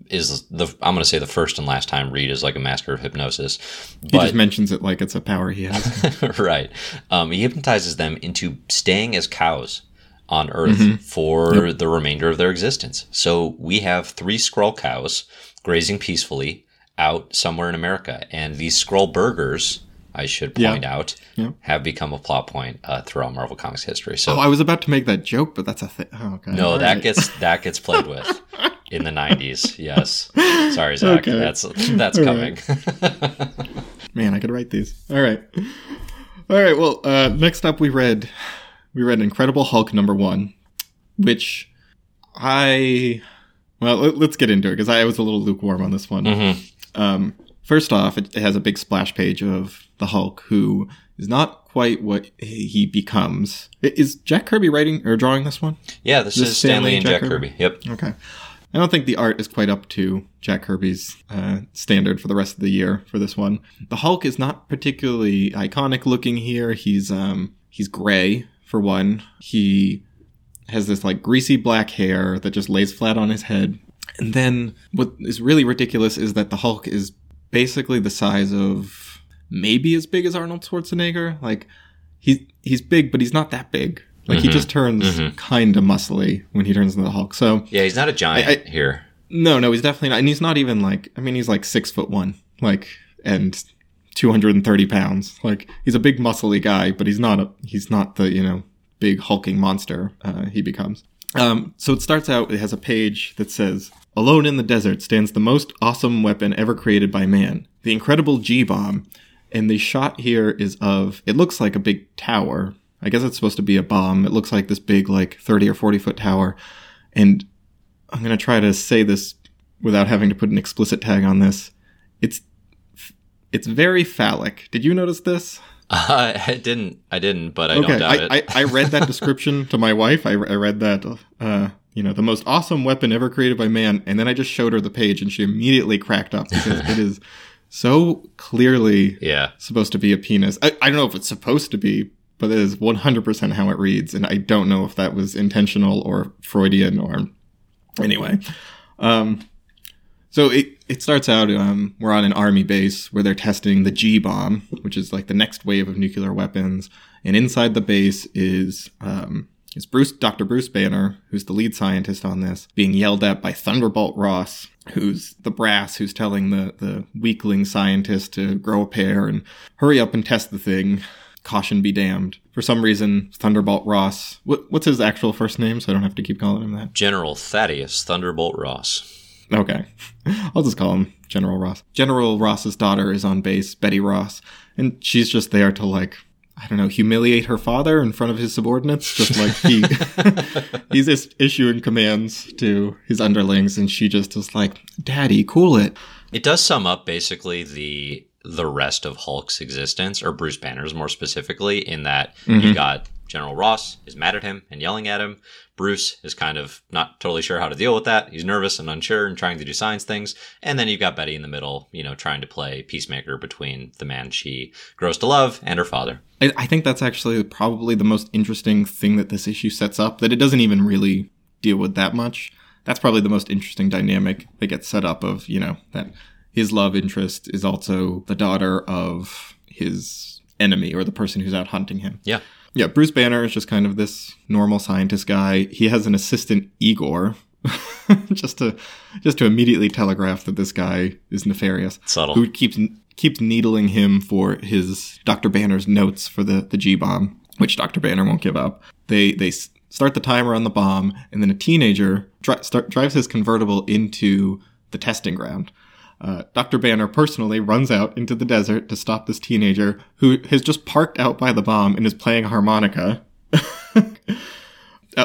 is the I'm going to say the first and last time Reed is like a master of hypnosis. He just mentions it like it's a power he has. right. Um, he hypnotizes them into staying as cows on Earth for the remainder of their existence. So we have three Skrull cows grazing peacefully out somewhere in America, and these Skrull burgers. I should Yeah. point out, Yeah. have become a plot point uh, throughout Marvel Comics history. So oh, I was about to make that joke, but that's a thing. Oh, okay. no, All that right. gets that gets played with in the '90s. Yes, sorry, Zach. Okay. That's that's All coming. Man, I could write these. All right. All right. Well, uh, next up we read we read Incredible Hulk number one, which I well let, let's get into it because I was a little lukewarm on this one. Mhm. Um, first off, it, has a big splash page of the Hulk, who is not quite what he becomes. Is Jack Kirby writing or drawing this one? Yeah, this This is Stan Lee Stanley and Jack Jack Kirby. Yep. Okay. I don't think the art is quite up to Jack Kirby's uh, standard for the rest of the year for this one. The Hulk is not particularly iconic looking here. He's um he's gray for one. He has this like greasy black hair that just lays flat on his head. And then what is really ridiculous is that the Hulk is basically the size of maybe as big as Arnold Schwarzenegger. Like he's he's big, but he's not that big. Like he Mhm. just turns Mhm. kind of muscly when he turns into the Hulk. So Yeah, he's not a giant I- I- here. no, no, he's definitely not, and he's not even like. I mean, he's like six foot one, like, and two hundred and thirty pounds. Like, he's a big, muscly guy, but he's not a. He's not the you know big hulking monster uh, he becomes. Um, so it starts out. It has a page that says, "Alone in the desert stands the most awesome weapon ever created by man, the incredible G bomb." And the shot here is of. It looks like a big tower. I guess it's supposed to be a bomb. It looks like this big, like thirty or forty foot tower, and I'm going to try to say this without having to put an explicit tag on this. It's it's very phallic. Did you notice this? Uh, I didn't. I didn't, but I don't doubt I, it. I, I read that description to my wife. I, I read that, uh, you know, the most awesome weapon ever created by man, and then I just showed her the page, and she immediately cracked up because it is so clearly yeah. supposed to be a penis. I, I don't know if it's supposed to be, but it is 100% how it reads, and I don't know if that was intentional or Freudian or anyway. Um, so it it starts out um, we're on an army base where they're testing the G bomb, which is like the next wave of nuclear weapons, and inside the base is um, is Bruce Dr. Bruce Banner, who's the lead scientist on this, being yelled at by Thunderbolt Ross, who's the brass who's telling the the weakling scientist to grow a pair and hurry up and test the thing. Caution be damned. For some reason, Thunderbolt Ross. What, what's his actual first name? So I don't have to keep calling him that. General Thaddeus Thunderbolt Ross. Okay. I'll just call him General Ross. General Ross's daughter is on base, Betty Ross, and she's just there to like I don't know, humiliate her father in front of his subordinates, just like he he's issuing commands to his underlings and she just is like, "Daddy, cool it." It does sum up basically the the rest of Hulk's existence, or Bruce Banner's more specifically, in that mm-hmm. you've got General Ross is mad at him and yelling at him. Bruce is kind of not totally sure how to deal with that. He's nervous and unsure and trying to do science things. And then you've got Betty in the middle, you know, trying to play peacemaker between the man she grows to love and her father. I, I think that's actually probably the most interesting thing that this issue sets up, that it doesn't even really deal with that much. That's probably the most interesting dynamic that gets set up of, you know, that his love interest is also the daughter of his enemy or the person who's out hunting him. Yeah. Yeah, Bruce Banner is just kind of this normal scientist guy. He has an assistant Igor, just to just to immediately telegraph that this guy is nefarious Subtle. who keeps keeps needling him for his Dr. Banner's notes for the the G bomb, which Dr. Banner won't give up. They they start the timer on the bomb, and then a teenager dri- start, drives his convertible into the testing ground. Uh, Dr. Banner personally runs out into the desert to stop this teenager who has just parked out by the bomb and is playing harmonica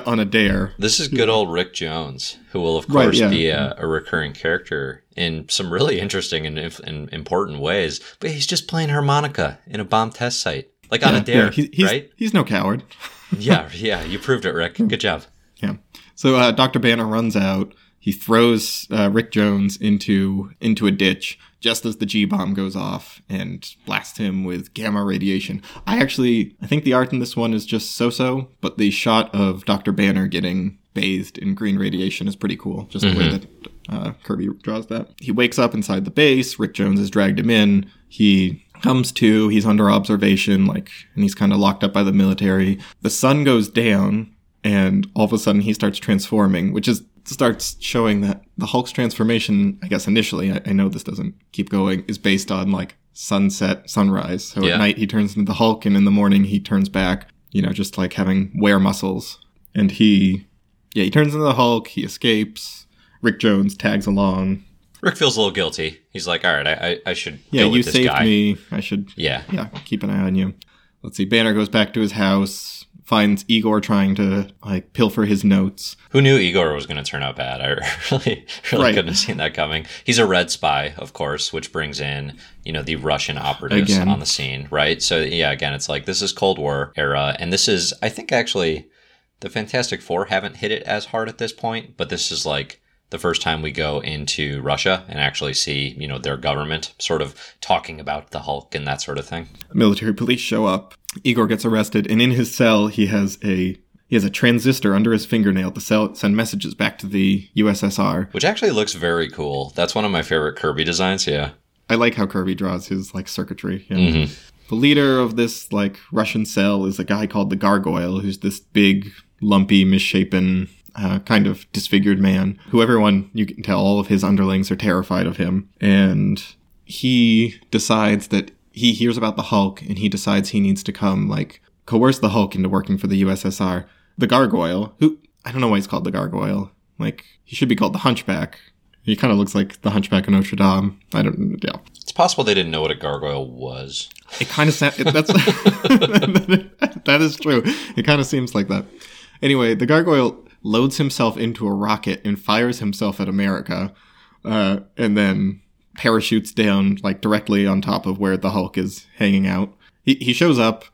on a dare. This is good old Rick Jones, who will of Right, course yeah. be a, a recurring character in some really interesting and, and important ways. But he's just playing harmonica in a bomb test site, like on a dare, he- he's, right? He's no coward. yeah, yeah. You proved it, Rick. Good job. Yeah. So uh, Dr. Banner runs out. He throws uh, Rick Jones into into a ditch just as the G bomb goes off and blasts him with gamma radiation. I actually I think the art in this one is just so-so, but the shot of Dr. Banner getting bathed in green radiation is pretty cool. Just the way that Uh, Kirby draws that. He wakes up inside the base. Rick Jones has dragged him in. He comes to. He's under observation, like, and he's kind of locked up by the military. The sun goes down, and all of a sudden he starts transforming, which is starts showing that the Hulk's transformation, I guess initially, I, I know this doesn't keep going, is based on like sunset, sunrise. So Yeah. at night he turns into the Hulk, and in the morning he turns back. You know, just like having wear muscles, and he, yeah, he turns into the Hulk. He escapes. Rick Jones tags along. Rick feels a little guilty. He's like, all right, I, I, should Yeah, you saved guy. me. I should Yeah. yeah, keep an eye on you. Let's see. Banner goes back to his house, finds Igor trying to like pilfer his notes. Who knew Igor was going to turn out bad? I really, really Right. couldn't have seen that coming. He's a red spy, of course, which brings in, you know, the Russian operatives Again. on the scene, right? So, yeah, again, it's like this is Cold War era. And this is, I think, actually, the Fantastic Four haven't hit it as hard at this point, but this is like the first time we go into Russia and actually see, you know, their government sort of talking about the Hulk and that sort of thing. Military police show up. Igor gets arrested, and in his cell he has a he has a transistor under his fingernail to sell, send messages back to the USSR. Which actually looks very cool. That's one of my favorite Kirby designs, yeah. I like how Kirby draws his like circuitry. yeah. Mhm. The leader of this like Russian cell is a guy called the Gargoyle, who's this big, lumpy, misshapen, uh, kind of disfigured man who everyone you can tell all of his underlings are terrified of him, and he decides that he hears about the Hulk and he decides he needs to come like coerce the Hulk into working for the USSR. The Gargoyle, who I don't know why he's called the Gargoyle, like he should be called the Hunchback. He kind of looks like the Hunchback of Notre Dame. I don't. Yeah, It's possible they didn't know what a gargoyle was. it kind of sounds. That's that is true. It kind of seems like that. Anyway, the gargoyle loads himself into a rocket and fires himself at America, uh, and then parachutes down like directly on top of where the Hulk is hanging out. He he shows up.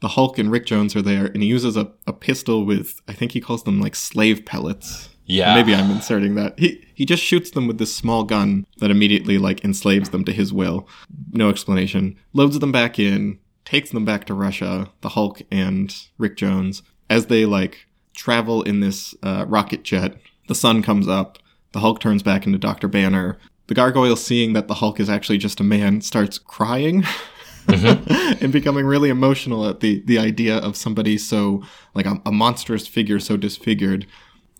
The Hulk and Rick Jones are there, and he uses a, a pistol with I think he calls them like slave pellets. Yeah. Maybe I'm inserting that. He he just shoots them with this small gun that immediately like enslaves them to his will. No explanation. Loads them back in, takes them back to Russia, the Hulk and Rick Jones. As they like travel in this uh, rocket jet, the sun comes up, the Hulk turns back into Dr. Banner. The gargoyle, seeing that the Hulk is actually just a man, starts crying. and becoming really emotional at the the idea of somebody so like a, a monstrous figure so disfigured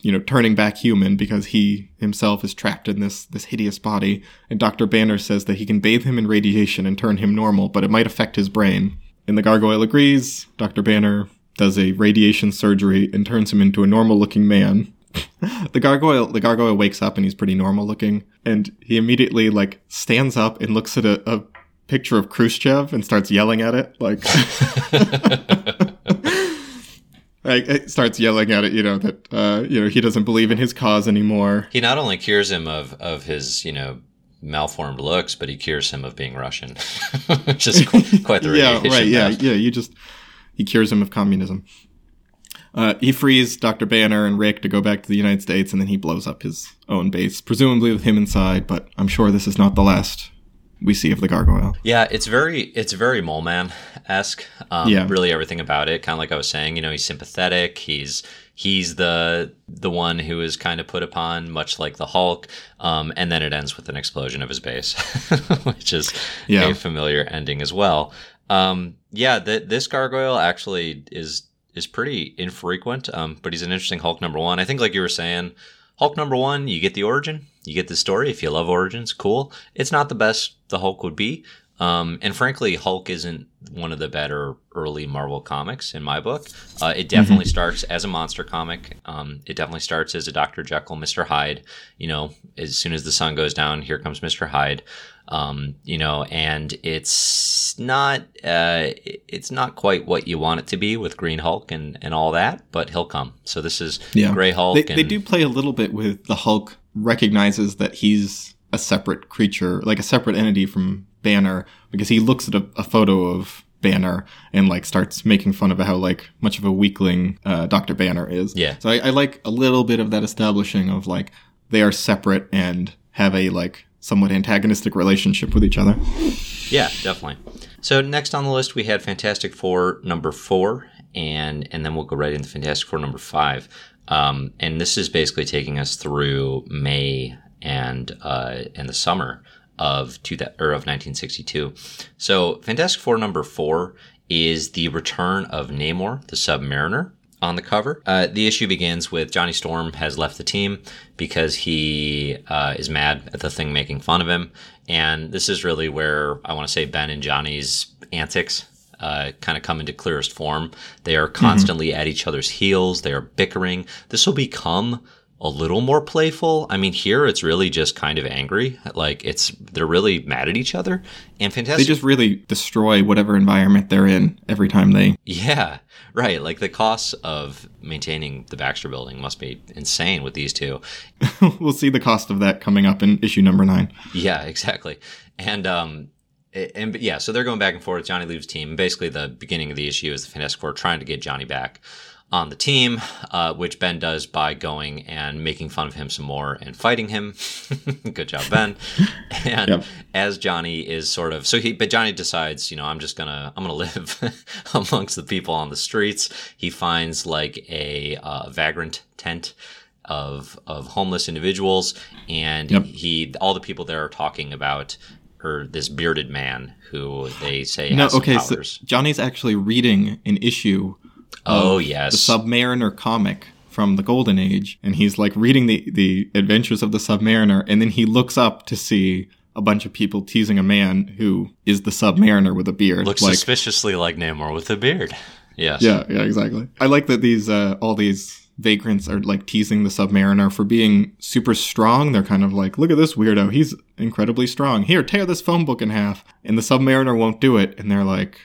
you know, turning back human because he himself is trapped in this this hideous body. And Dr. Banner says that he can bathe him in radiation and turn him normal, but it might affect his brain. And the gargoyle agrees. Dr. Banner does a radiation surgery and turns him into a normal looking man. the gargoyle the gargoyle wakes up and he's pretty normal looking. And he immediately like stands up and looks at a, a picture of Khrushchev and starts yelling at it. Like like it starts yelling at it, you know, that uh, you know, he doesn't believe in his cause anymore. He not only cures him of, of his, you know, malformed looks, but he cures him of being Russian, which is quite, quite the yeah, radiation right, yeah, path. yeah. You just he cures him of communism. Uh, he frees Dr. Banner and Rick to go back to the United States, and then he blows up his own base, presumably with him inside. But I'm sure this is not the last we see of the gargoyle. Yeah, it's very it's very Mole Man esque. Um, Yeah. really everything about it. Kind of like I was saying, you know, he's sympathetic. He's he's the the one who is kind of put upon, much like the Hulk. Um, and then it ends with an explosion of his base, which is Yeah. a familiar ending as well. Um, yeah, th- this gargoyle actually is is pretty infrequent, um, but he's an interesting Hulk number one. I think, like you were saying, Hulk number one, you get the origin, you get the story. If you love origins, cool. It's not the best the Hulk would be. Um, and frankly, Hulk isn't one of the better early Marvel comics in my book. Uh, it definitely starts as a monster comic. Um, it definitely starts as a Dr. Jekyll, Mr. Hyde. You know, as soon as the sun goes down, here comes Mr. Hyde. Um, you know, and it's not uh, it's not quite what you want it to be with Green Hulk and, and all that, but he'll come. So this is Yeah. Gray Hulk. They, and, they do play a little bit with the Hulk recognizes that he's a separate creature, like a separate entity from Banner, because he looks at a, a photo of Banner and like starts making fun of how like much of a weakling uh, Doctor Banner is. Yeah. So I, I like a little bit of that establishing of like they are separate and have a like somewhat antagonistic relationship with each other. Yeah, definitely. So next on the list we had Fantastic Four number four, and and then we'll go right into Fantastic Four number five. Um, and this is basically taking us through May and uh, in the summer of two or of 1962. So Fantastic Four number four is the return of Namor, the Submariner, on the cover. Uh, the issue begins with Johnny Storm has left the team because he uh, is mad at the thing making fun of him. And this is really where I want to say Ben and Johnny's antics uh, kind of come into clearest form. They are constantly mm-hmm. at each other's heels. They are bickering. This will become a little more playful. I mean, here it's really just kind of angry. Like it's they're really mad at each other. And fantastic. They just really destroy whatever environment they're in every time they. Yeah, right. Like the costs of maintaining the Baxter Building must be insane with these two. we'll see the cost of that coming up in issue number nine. Yeah, exactly. And um, and yeah, so they're going back and forth. Johnny leaves team. Basically, the beginning of the issue is the Fantastic Four trying to get Johnny back on the team, uh, which Ben does by going and making fun of him some more and fighting him. Good job, Ben. And yep. as Johnny is sort of so he, but Johnny decides, you know, I'm just gonna I'm gonna live amongst the people on the streets. He finds like a uh, vagrant tent of of homeless individuals, and yep. he all the people there are talking about or this bearded man who they say no, okay, powers. So Johnny's actually reading an issue Oh yes, the Submariner comic from the Golden Age, and he's like reading the the adventures of the Submariner, and then he looks up to see a bunch of people teasing a man who is the Submariner with a beard. Looks like, suspiciously like Namor with a beard. Yes. Yeah, yeah, exactly. I like that these uh, all these vagrants are like teasing the Submariner for being super strong. They're kind of like, look at this weirdo. He's incredibly strong. Here, tear this phone book in half. And the Submariner won't do it. And they're like,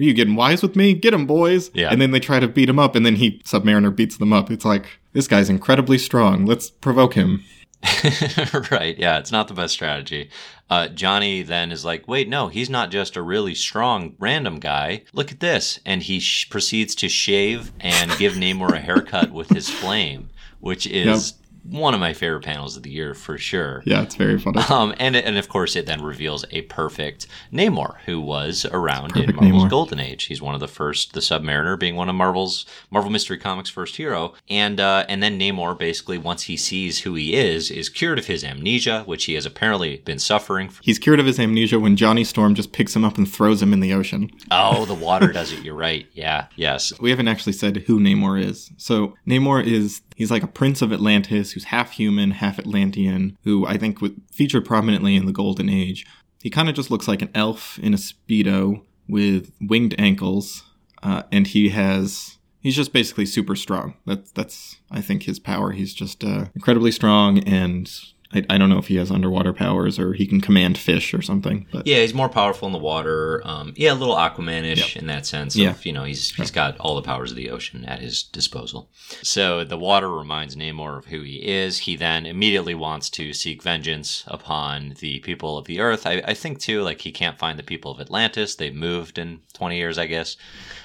are you getting wise with me? Get him, boys. Yeah. And then they try to beat him up, and then he, Submariner, beats them up. It's like, this guy's incredibly strong. Let's provoke him. right. Yeah. It's not the best strategy. Uh, Johnny then is like, wait, no, he's not just a really strong random guy. Look at this. And he sh- proceeds to shave and give Namor a haircut with his flame, which is one of my favorite panels of the year for sure. Yeah, it's very funny. Um, and and of course, it then reveals a perfect Namor who was around in Marvel's Namor. Golden Age. He's one of the first, the Submariner being one of Marvel's Marvel Mystery Comics' first hero, and uh, and then Namor basically once he sees who he is, is cured of his amnesia, which he has apparently been suffering. From. He's cured of his amnesia when Johnny Storm just picks him up and throws him in the ocean. Oh, the water does it. You're right. Yeah. Yes. We haven't actually said who Namor is. So Namor is he's like a prince of Atlantis who's half human, half Atlantean, who I think featured prominently in the Golden Age. He kind of just looks like an elf in a speedo with winged ankles, uh, and he has he's just basically super strong. That's that's I think his power. He's just uh, incredibly strong and I, I, don't know if he has underwater powers or he can command fish or something. But yeah, he's more powerful in the water. Um, yeah, a little Aquamanish yep. in that sense. Of, yeah, you know, he's he's got all the powers of the ocean at his disposal. So the water reminds Namor of who he is. He then immediately wants to seek vengeance upon the people of the Earth. I, I think too, like he can't find the people of Atlantis. They've moved in twenty years, I guess.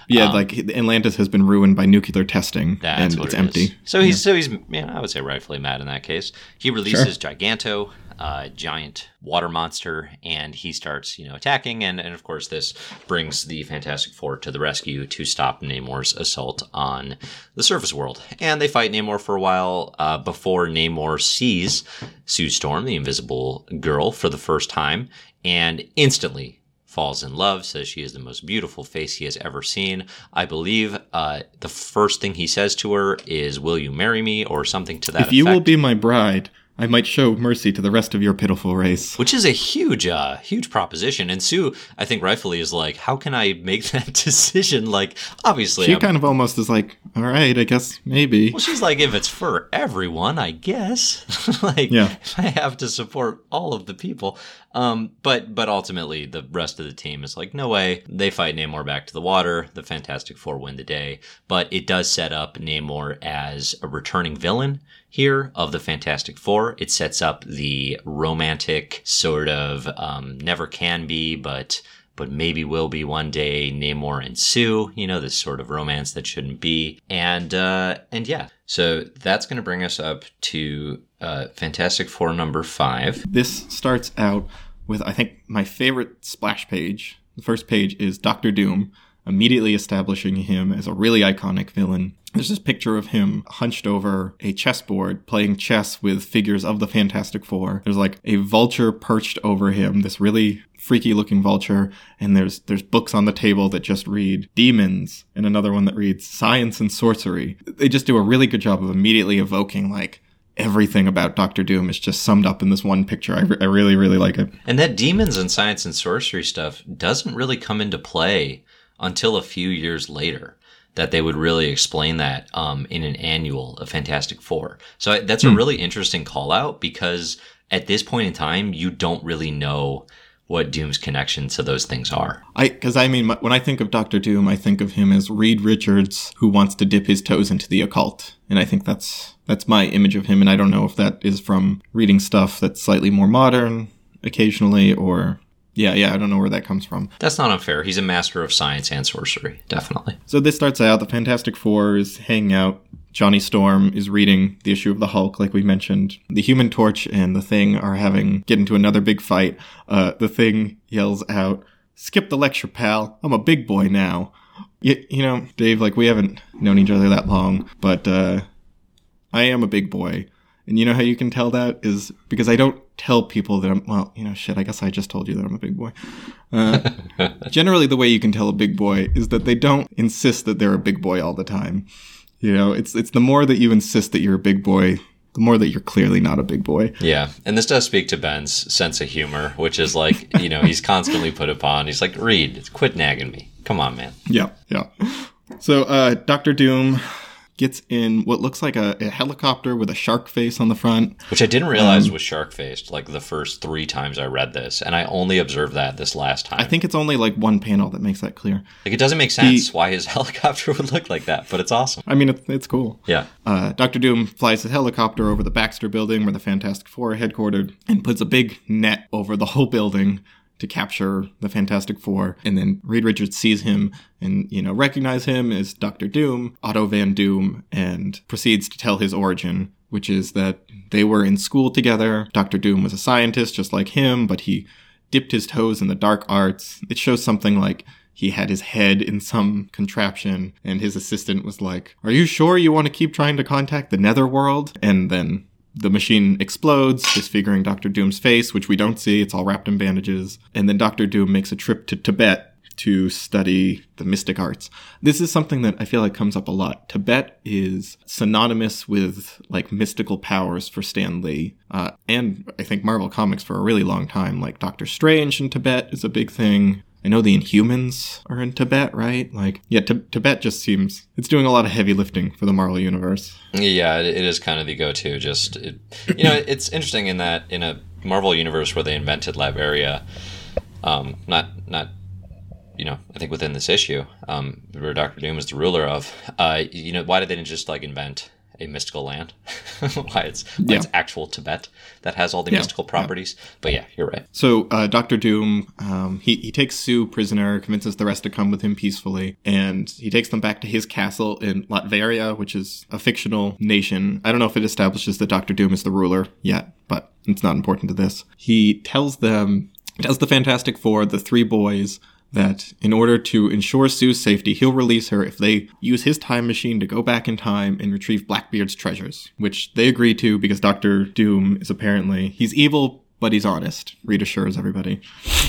Yeah, um, like Atlantis has been ruined by nuclear testing, and it's it empty. So he's yeah. so he's yeah, I would say rightfully mad in that case. He releases sure. Giganto, uh, giant water monster, and he starts you know attacking, and and of course this brings the Fantastic Four to the rescue to stop Namor's assault on the surface world, and they fight Namor for a while uh, before Namor sees Sue Storm, the Invisible Girl, for the first time, and instantly falls in love, says she is the most beautiful face he has ever seen. I believe uh, the first thing he says to her is, Will you marry me? or something to that If effect. you will be my bride, I might show mercy to the rest of your pitiful race. Which is a huge, uh, huge proposition. And Sue, I think rightfully is like, how can I make that decision? Like, obviously. She I'm, kind of almost is like, all right, I guess maybe. Well, she's like, if it's for everyone, I guess. like, yeah. I have to support all of the people. Um, but, but ultimately, the rest of the team is like, no way. They fight Namor back to the water. The Fantastic Four win the day. But it does set up Namor as a returning villain here of the Fantastic Four. It sets up the romantic sort of um, never can be, but but maybe will be one day Namor and Sue, you know, this sort of romance that shouldn't be. And uh and yeah. So that's gonna bring us up to uh Fantastic Four number five. This starts out with I think my favorite splash page. The first page is Doctor Doom immediately establishing him as a really iconic villain. There's this picture of him hunched over a chessboard playing chess with figures of the Fantastic Four. There's like a vulture perched over him, this really freaky looking vulture, and there's there's books on the table that just read demons and another one that reads science and sorcery. They just do a really good job of immediately evoking like everything about Doctor Doom is just summed up in this one picture. I, re- I really really like it. And that demons and science and sorcery stuff doesn't really come into play until a few years later that they would really explain that um, in an annual of Fantastic Four. So that's a really interesting call out because at this point in time, you don't really know what Doom's connection to those things are. I because I mean when I think of Doctor Doom, I think of him as Reed Richards who wants to dip his toes into the occult, and I think that's that's my image of him. And I don't know if that is from reading stuff that's slightly more modern occasionally or yeah, yeah, I don't know where that comes from. That's not unfair. He's a master of science and sorcery, definitely. So this starts out the Fantastic Four is hanging out. Johnny Storm is reading the issue of the Hulk, like we mentioned. The Human Torch and the Thing are having get into another big fight. Uh, the Thing yells out, "Skip the lecture, pal! I'm a big boy now." You, you know, Dave, like we haven't known each other that long, but uh, I am a big boy. And you know how you can tell that is because I don't tell people that I'm, well, you know, shit, I guess I just told you that I'm a big boy. Uh, generally, the way you can tell a big boy is that they don't insist that they're a big boy all the time. You know, it's, it's the more that you insist that you're a big boy, the more that you're clearly not a big boy. Yeah. And this does speak to Ben's sense of humor, which is like, you know, he's constantly put upon. He's like, Reed, quit nagging me. Come on, man. Yeah. Yeah. So, uh, Dr. Doom gets in what looks like a, a, helicopter with a shark face on the front. Which I didn't realize um, was shark faced like the first three times I read this. And I only observed that this last time. I think it's only like one panel that makes that clear. Like it doesn't make sense he, why his helicopter would look like that, but it's awesome. I mean, it's, it's cool. Yeah. Uh, Dr. Doom flies his helicopter over the Baxter building where the Fantastic Four are headquartered and puts a big net over the whole building to capture the Fantastic Four. And then Reed Richards sees him and, you know, recognize him as Doctor Doom, Otto Van Doom, and proceeds to tell his origin, which is that they were in school together. Doctor Doom was a scientist just like him, but he dipped his toes in the dark arts. It shows something like he had his head in some contraption and his assistant was like, Are you sure you want to keep trying to contact the netherworld? And then the machine explodes, disfiguring Doctor Doom's face, which we don't see. It's all wrapped in bandages. And then Doctor Doom makes a trip to Tibet to study the mystic arts. This is something that I feel like comes up a lot. Tibet is synonymous with like mystical powers for Stan Lee, uh, and I think Marvel Comics for a really long time. Like Doctor Strange in Tibet is a big thing. I know the Inhumans are in Tibet, right? Like, yeah, T- Tibet just seems it's doing a lot of heavy lifting for the Marvel universe. Yeah, it is kind of the go-to. Just it, you know, it's interesting in that in a Marvel universe where they invented Latveria, um, not not you know, I think within this issue, um, where Doctor Doom is the ruler of, uh, you know, why did they just like invent a mystical land. why it's why yeah. it's actual Tibet that has all the yeah. mystical properties. Yeah. But yeah, you're right. So uh, Doctor Doom, um, he he takes Sue prisoner, convinces the rest to come with him peacefully, and he takes them back to his castle in Latveria, which is a fictional nation. I don't know if it establishes that Doctor Doom is the ruler yet, but it's not important to this. He tells them, tells the Fantastic Four, the three boys that in order to ensure Sue's safety, he'll release her if they use his time machine to go back in time and retrieve Blackbeard's treasures, which they agree to because Doctor Doom is apparently he's evil but he's honest. Reed assures everybody.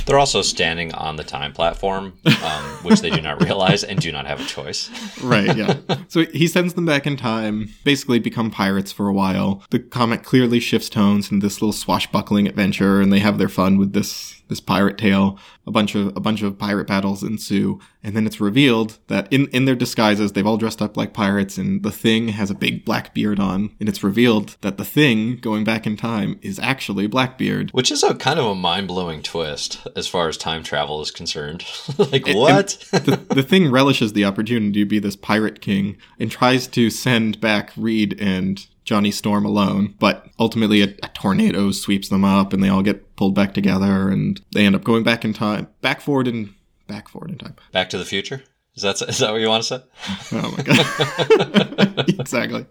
They're also standing on the time platform, um, which they do not realize and do not have a choice. right, yeah. So he sends them back in time, basically become pirates for a while. The comic clearly shifts tones into this little swashbuckling adventure, and they have their fun with this this pirate tale. A bunch of a bunch of pirate battles ensue, and then it's revealed that in in their disguises they've all dressed up like pirates, and the Thing has a big black beard on, and it's revealed that the Thing going back in time is actually Blackbeard, which is a kind of a mind blowing twist as far as time travel is concerned. like what? the, the Thing relishes the opportunity to be this pirate king and tries to send back Reed and Johnny Storm alone, but ultimately a, a, tornado sweeps them up and they all get pulled back together and they end up going back in time, back forward and back forward in time. Back to the future? Is that, is that what you want to say? Oh my god. exactly.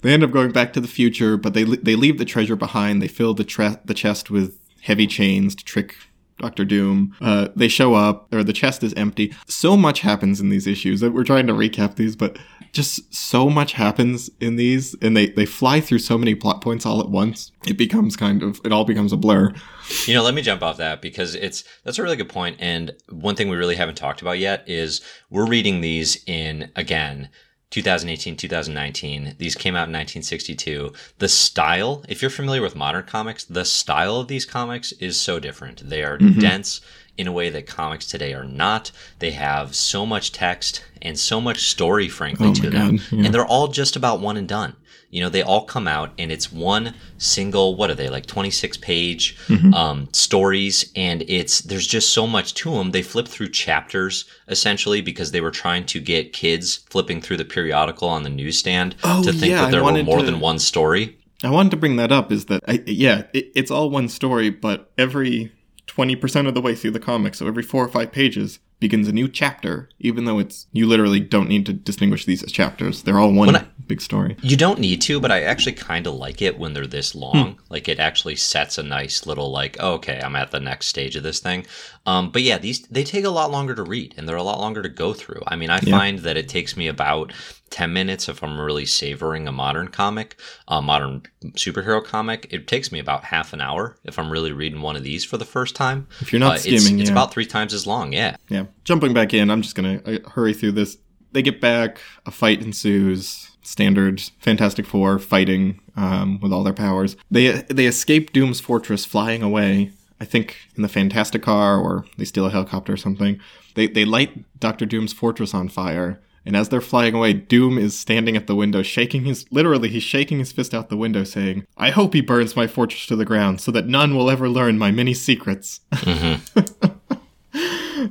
They end up going back to the future, but they they leave the treasure behind. They fill the tre- the chest with heavy chains to trick Doctor Doom. Uh, they show up, or the chest is empty. So much happens in these issues. That we're trying to recap these, but just so much happens in these, and they they fly through so many plot points all at once. It becomes kind of it all becomes a blur. You know, let me jump off that because it's that's a really good point. And one thing we really haven't talked about yet is we're reading these in again 2018, 2019. These came out in 1962. The style, if you're familiar with modern comics, the style of these comics is so different. They are mm-hmm. dense in a way that comics today are not. They have so much text and so much story, frankly, oh to them. yeah. And they're all just about one and done. You know, they all come out and it's one single, what are they, like 26 page mm-hmm. um, stories. And it's, there's just so much to them. They flip through chapters essentially because they were trying to get kids flipping through the periodical on the newsstand oh, to think yeah, that there were more to, than one story. I wanted to bring that up is that, I, yeah, it, it's all one story, but every 20% of the way through the comic, so every four or five pages, begins a new chapter, even though it's you literally don't need to distinguish these as chapters. They're all one I, big story. You don't need to, but I actually kind of like it when they're this long. Hmm. Like it actually sets a nice little like, oh, okay, I'm at the next stage of this thing. Um, but yeah, these they take a lot longer to read and they're a lot longer to go through. I mean, I yeah. find that it takes me about 10 minutes if I'm really savoring a modern comic, a modern superhero comic. It takes me about half an hour if I'm really reading one of these for the first time. If you're not uh, skimming, it's, yeah. it's about three times as long. Yeah. Yeah. Jumping back in, I'm just going to uh, hurry through this. They get back, a fight ensues. Standard Fantastic Four fighting um, with all their powers. They they escape Doom's fortress, flying away. I think in the Fantastic Car, or they steal a helicopter or something. They they light Doctor Doom's fortress on fire, and as they're flying away, Doom is standing at the window, shaking his literally he's shaking his fist out the window, saying, "I hope he burns my fortress to the ground, so that none will ever learn my many secrets." Mm-hmm.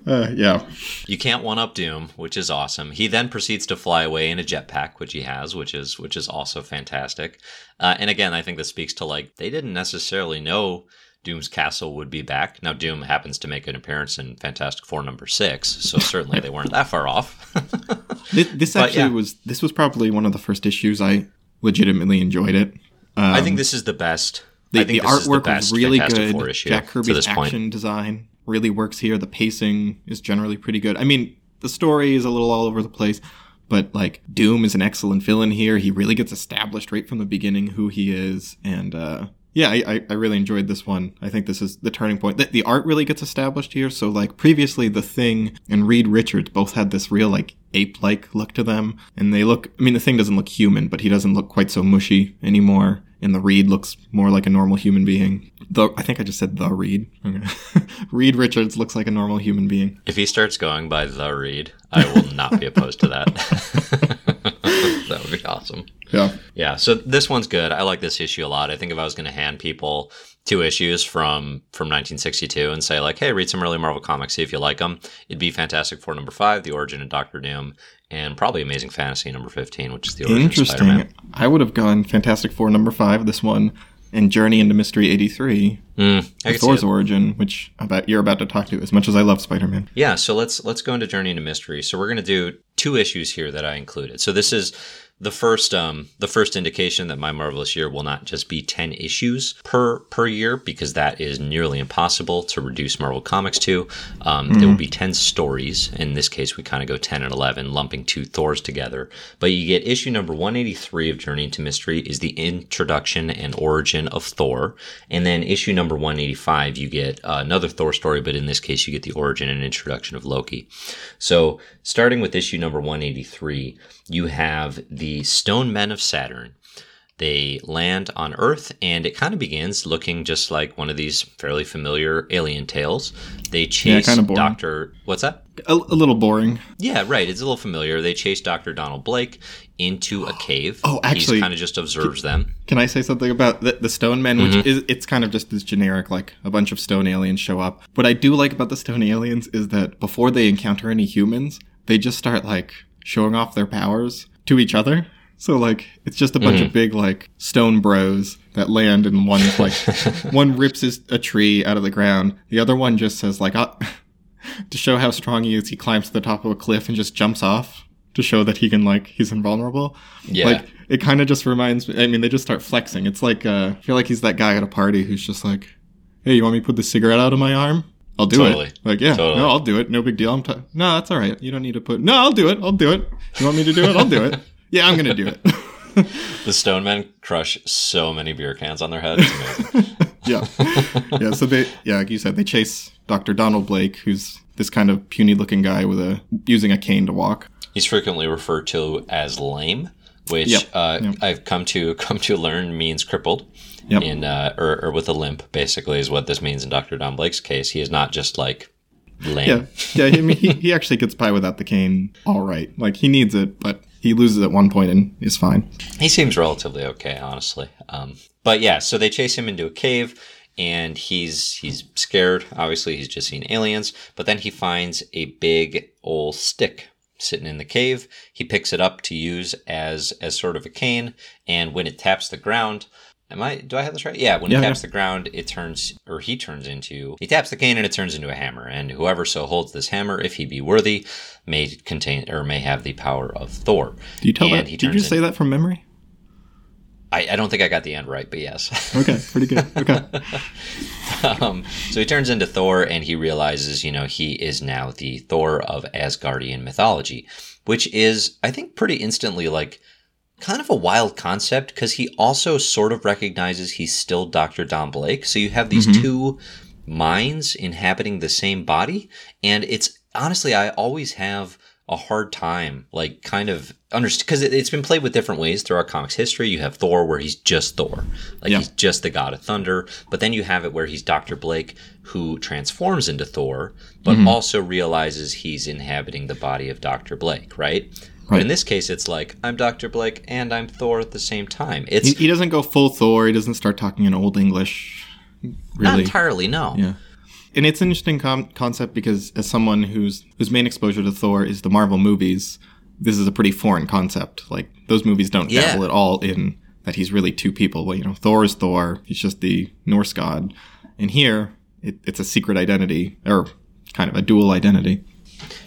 uh, yeah, you can't one up Doom, which is awesome. He then proceeds to fly away in a jetpack, which he has, which is which is also fantastic. Uh, and again, I think this speaks to like they didn't necessarily know Doom's castle would be back. Now, Doom happens to make an appearance in Fantastic Four number six, so certainly they weren't that far off. this, this actually yeah. was this was probably one of the first issues I legitimately enjoyed it. Um, I think this is the best. The, the artwork the was really good. Jack Kirby's action point. design really works here. The pacing is generally pretty good. I mean, the story is a little all over the place, but like Doom is an excellent villain here. He really gets established right from the beginning who he is, and uh, yeah, I, I really enjoyed this one. I think this is the turning point. The, the art really gets established here. So like previously, The Thing and Reed Richards both had this real like ape-like look to them, and they look. I mean, The Thing doesn't look human, but he doesn't look quite so mushy anymore. And the Reed looks more like a normal human being. The I think I just said the Reed. Reed Richards looks like a normal human being. If he starts going by the Reed, I will not be opposed to that. that would be awesome. Yeah. Yeah. So this one's good. I like this issue a lot. I think if I was going to hand people two issues from from 1962 and say like, hey, read some early Marvel comics, see if you like them, it'd be Fantastic Four number five, The Origin of Doctor Doom, and probably Amazing Fantasy number 15, which is the origin Interesting. of Spider-Man. I would have gone Fantastic Four number five. This one and Journey into Mystery 83, mm, Thor's origin, which about you're about to talk to as much as I love Spider-Man. Yeah, so let's let's go into Journey into Mystery. So we're going to do two issues here that I included. So this is the first um the first indication that my marvelous year will not just be 10 issues per per year because that is nearly impossible to reduce marvel comics to. Um, mm-hmm. there will be 10 stories. In this case we kind of go 10 and 11 lumping two thors together. But you get issue number 183 of journey into mystery is the introduction and origin of thor. And then issue number 185 you get uh, another thor story but in this case you get the origin and introduction of loki. So starting with issue number 183 you have the Stone Men of Saturn. They land on Earth, and it kind of begins looking just like one of these fairly familiar alien tales. They chase yeah, Doctor. What's that? A, a, little boring. Yeah, right. It's a little familiar. They chase Doctor Donald Blake into a cave. Oh, actually, he kind of just observes can, them. Can I say something about the, the Stone Men? Which mm-hmm. is it's kind of just this generic, like a bunch of stone aliens show up. What I do like about the stone aliens is that before they encounter any humans, they just start like showing off their powers to each other. So like it's just a bunch mm. of big like stone bros that land and one like one rips his, a tree out of the ground. The other one just says like uh, to show how strong he is, he climbs to the top of a cliff and just jumps off to show that he can like he's invulnerable. Yeah. Like it kind of just reminds me I mean they just start flexing. It's like uh I feel like he's that guy at a party who's just like, "Hey, you want me to put the cigarette out of my arm?" I'll do Totally. it. Like, yeah, Totally. no, I'll do it. No big deal. I'm t- no, that's all right. You don't need to put. No, I'll do it. I'll do it. You want me to do it? I'll do it. Yeah, I'm gonna do it. The stone men crush so many beer cans on their head. It's amazing. yeah, yeah. So they, yeah, like you said, they chase Dr. Donald Blake, who's this kind of puny-looking guy with a using a cane to walk. He's frequently referred to as lame, which Yep. uh, Yep. I've come to come to learn means crippled. Yep. In uh, or, or with a limp, basically, is what this means in Dr. Don Blake's case. He is not just like lame. Yeah, yeah. I mean, he, he actually gets by without the cane, all right. Like he needs it, but he loses at one point and is fine. He seems relatively okay, honestly. Um, but yeah, so they chase him into a cave, and he's he's scared. Obviously, he's just seen aliens. But then he finds a big old stick sitting in the cave. He picks it up to use as as sort of a cane, and when it taps the ground. Am I? Do I have this right? Yeah. When Yeah, it taps yeah. the ground, it turns, or he turns into. He taps the cane and it turns into a hammer. And whoever so holds this hammer, if he be worthy, may contain or may have the power of Thor. Do you tell And that? Did you say that from memory? I, I don't think I got the end right, but yes. Okay, pretty good. Okay. um, so he turns into Thor and he realizes, you know, he is now the Thor of Asgardian mythology, which is, I think, pretty instantly like kind of a wild concept because he also sort of recognizes he's still Dr. Don Blake. So you have these two minds inhabiting the same body. And it's honestly, I always have a hard time, like, kind of understand because it, it's been played with different ways throughout comics history. You have Thor where he's just Thor, like Yeah. he's just the god of thunder. But then you have it where he's Dr. Blake who transforms into Thor, but Mm-hmm. also realizes he's inhabiting the body of Dr. Blake, right? But Right. in this case, it's like I'm Dr. Blake and I'm Thor at the same time. It's he, he doesn't go full Thor. He doesn't start talking in Old English. not entirely no. Yeah. And it's an interesting com- concept because as someone whose whose main exposure to Thor is the Marvel movies, this is a pretty foreign concept. Like those movies don't Yeah. dabble at all in that he's really two people. Well, you know, Thor is Thor. He's just the Norse god. And here, it, it's a secret identity or kind of a dual identity.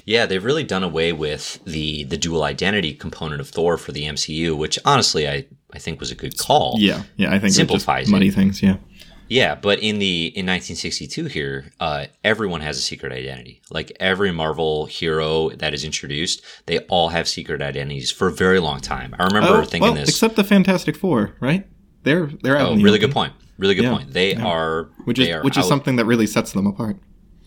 Yeah, they've really done away with the the dual identity component of Thor for the MCU, which honestly I I think was a good call. Yeah, yeah. I think it Simplifies just muddy things. Yeah, Yeah, but in the in 1962 here, uh, everyone has a secret identity. Like every Marvel hero that is introduced, they all have secret identities for a very long time. I remember Oh, thinking well, this. except the Fantastic Four, right? They're they're out. oh, really open, good point. Really good Yeah, point. They yeah. are Which is are which is something that really sets them apart.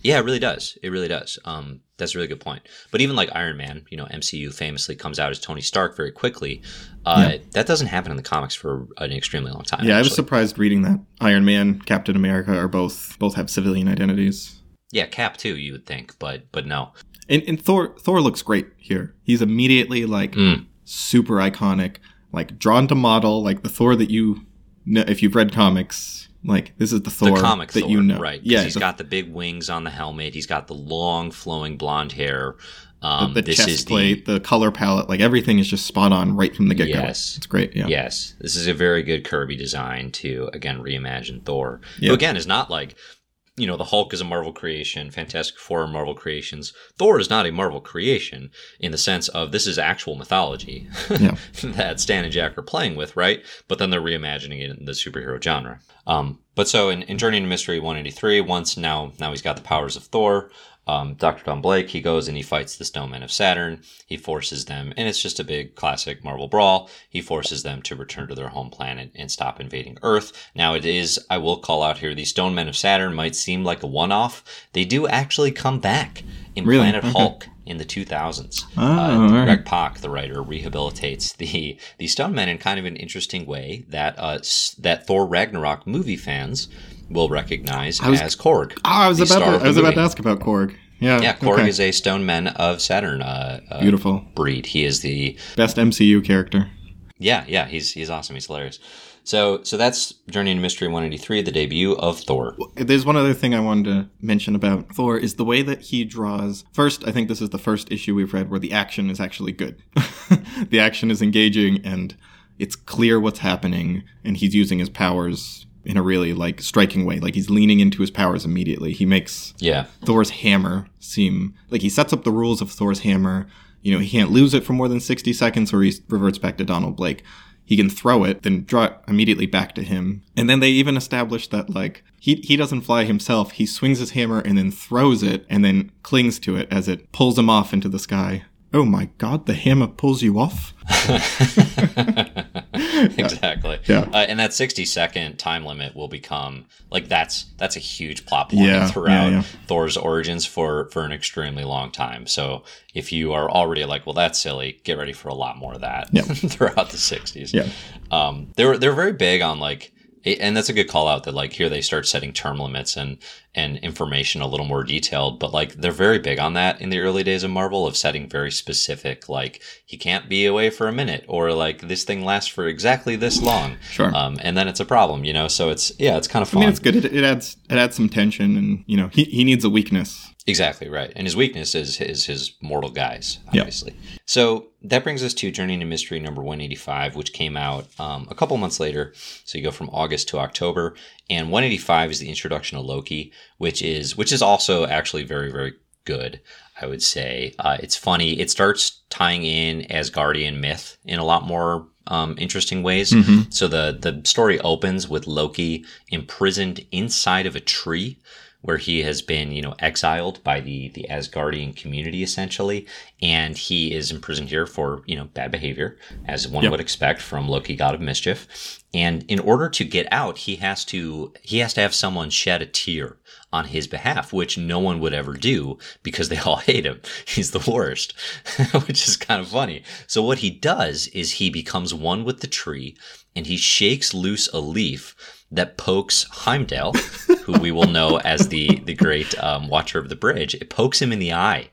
Yeah, it really does. It really does. Um, that's a really good point. But even like Iron Man, you know, MCU famously comes out as Tony Stark very quickly. Uh, That doesn't happen in the comics for an extremely long time. Yeah, I was surprised reading that Iron Man, Captain America are both both have civilian identities. yeah, Cap too. You would think, but but no. And, and Thor Thor looks great here. He's immediately like Mm. super iconic, like drawn to model, like the Thor that you know if you've read comics. Like this is the Thor The comic that Thor, you know, right? Yeah, he's the, got the big wings on the helmet. He's got the long flowing blonde hair. Um, the this chest is the the color palette, like everything is just spot on right from the get go. Yes. It's great. Yeah. Yes, this is a very good Kirby design to again reimagine Thor. Who again is not like you know the Hulk is a Marvel creation, Fantastic Four are Marvel creations. Thor is not a Marvel creation in the sense of this is actual mythology Yeah. that Stan and Jack are playing with, right? But then they're reimagining it in the superhero genre. Um, but so in, in Journey into Mystery 183, once now now he's got the powers of Thor. Um, Dr. Don Blake, he goes and he fights the Stone Men of Saturn. He forces them, and it's just a big classic Marvel brawl. He forces them to return to their home planet and stop invading Earth. Now, it is, I will call out here, the Stone Men of Saturn might seem like a one off. They do actually come back in Really? Planet Okay. Hulk in the 2000s. Oh, uh, right. Greg Pak, the writer, rehabilitates the the Stone Men in kind of an interesting way that uh, that Thor Ragnarok movie fans will recognize was- as Korg. Ah, I was about to, I was about to ask about Korg. Yeah. Yeah, Korg okay. is a Stone Men of Saturn uh, uh, beautiful. breed. He is the Best MCU character. yeah yeah he's he's awesome. He's hilarious. So so that's Journey into Mystery 183, the debut of Thor. There's one other thing I wanted to mention about Thor is the way that he draws. First, I think this is the first issue we've read where the action is actually good. the action is engaging and it's clear what's happening and he's using his powers in a really like striking way. Like he's leaning into his powers immediately. He makes Yeah, Thor's hammer seem like he sets up the rules of Thor's hammer. You know, he can't lose it for more than 60 seconds or he reverts back to Donald Blake. he can throw it, then draw it immediately back to him. And then they even established that like he he doesn't fly himself. He swings his hammer and then throws it and then clings to it as it pulls him off into the sky. Oh my god, the hammer pulls you off. exactly. Yeah. Uh, and that 60 second time limit will become like that's that's a huge plot point Yeah, throughout yeah, yeah. Thor's origins for for an extremely long time. So if you are already like, well, that's silly, get ready for a lot more of that throughout the 60s. Yeah. Um, they were they're very big on like. It- And that's a good call out that like here they start setting term limits and and information a little more detailed, but like they're very big on that in the early days of Marvel of setting very specific like he can't be away for a minute or like this thing lasts for exactly this long. Sure. Um, and then it's a problem, you know. So it's yeah, it's kind of I fun. mean, it's good. It, it adds it adds some tension, and you know, he, he needs a weakness. Exactly right. And his weakness is is his mortal guise, Yeah. obviously. So that brings us to Journey into Mystery number 185, which came out um, a couple months later. So you go from August to October. And 185 is the introduction of Loki, which is which is also actually very, very good, I would say. Uh, it's funny. It starts tying in Asgardian myth in a lot more um, interesting ways. So the the story opens with Loki imprisoned inside of a tree where he has been, you know, exiled by the the Asgardian community essentially, and he is imprisoned here for, you know, bad behavior, as one Yep. would expect from Loki, god of mischief. And in order to get out, he has to he has to have someone shed a tear on his behalf, which no one would ever do because they all hate him. He's the worst, which is kind of funny. So what he does is he becomes one with the tree and he shakes loose a leaf that pokes Heimdall, who we will know as the the great um, Watcher of the Bridge. It pokes him in the eye,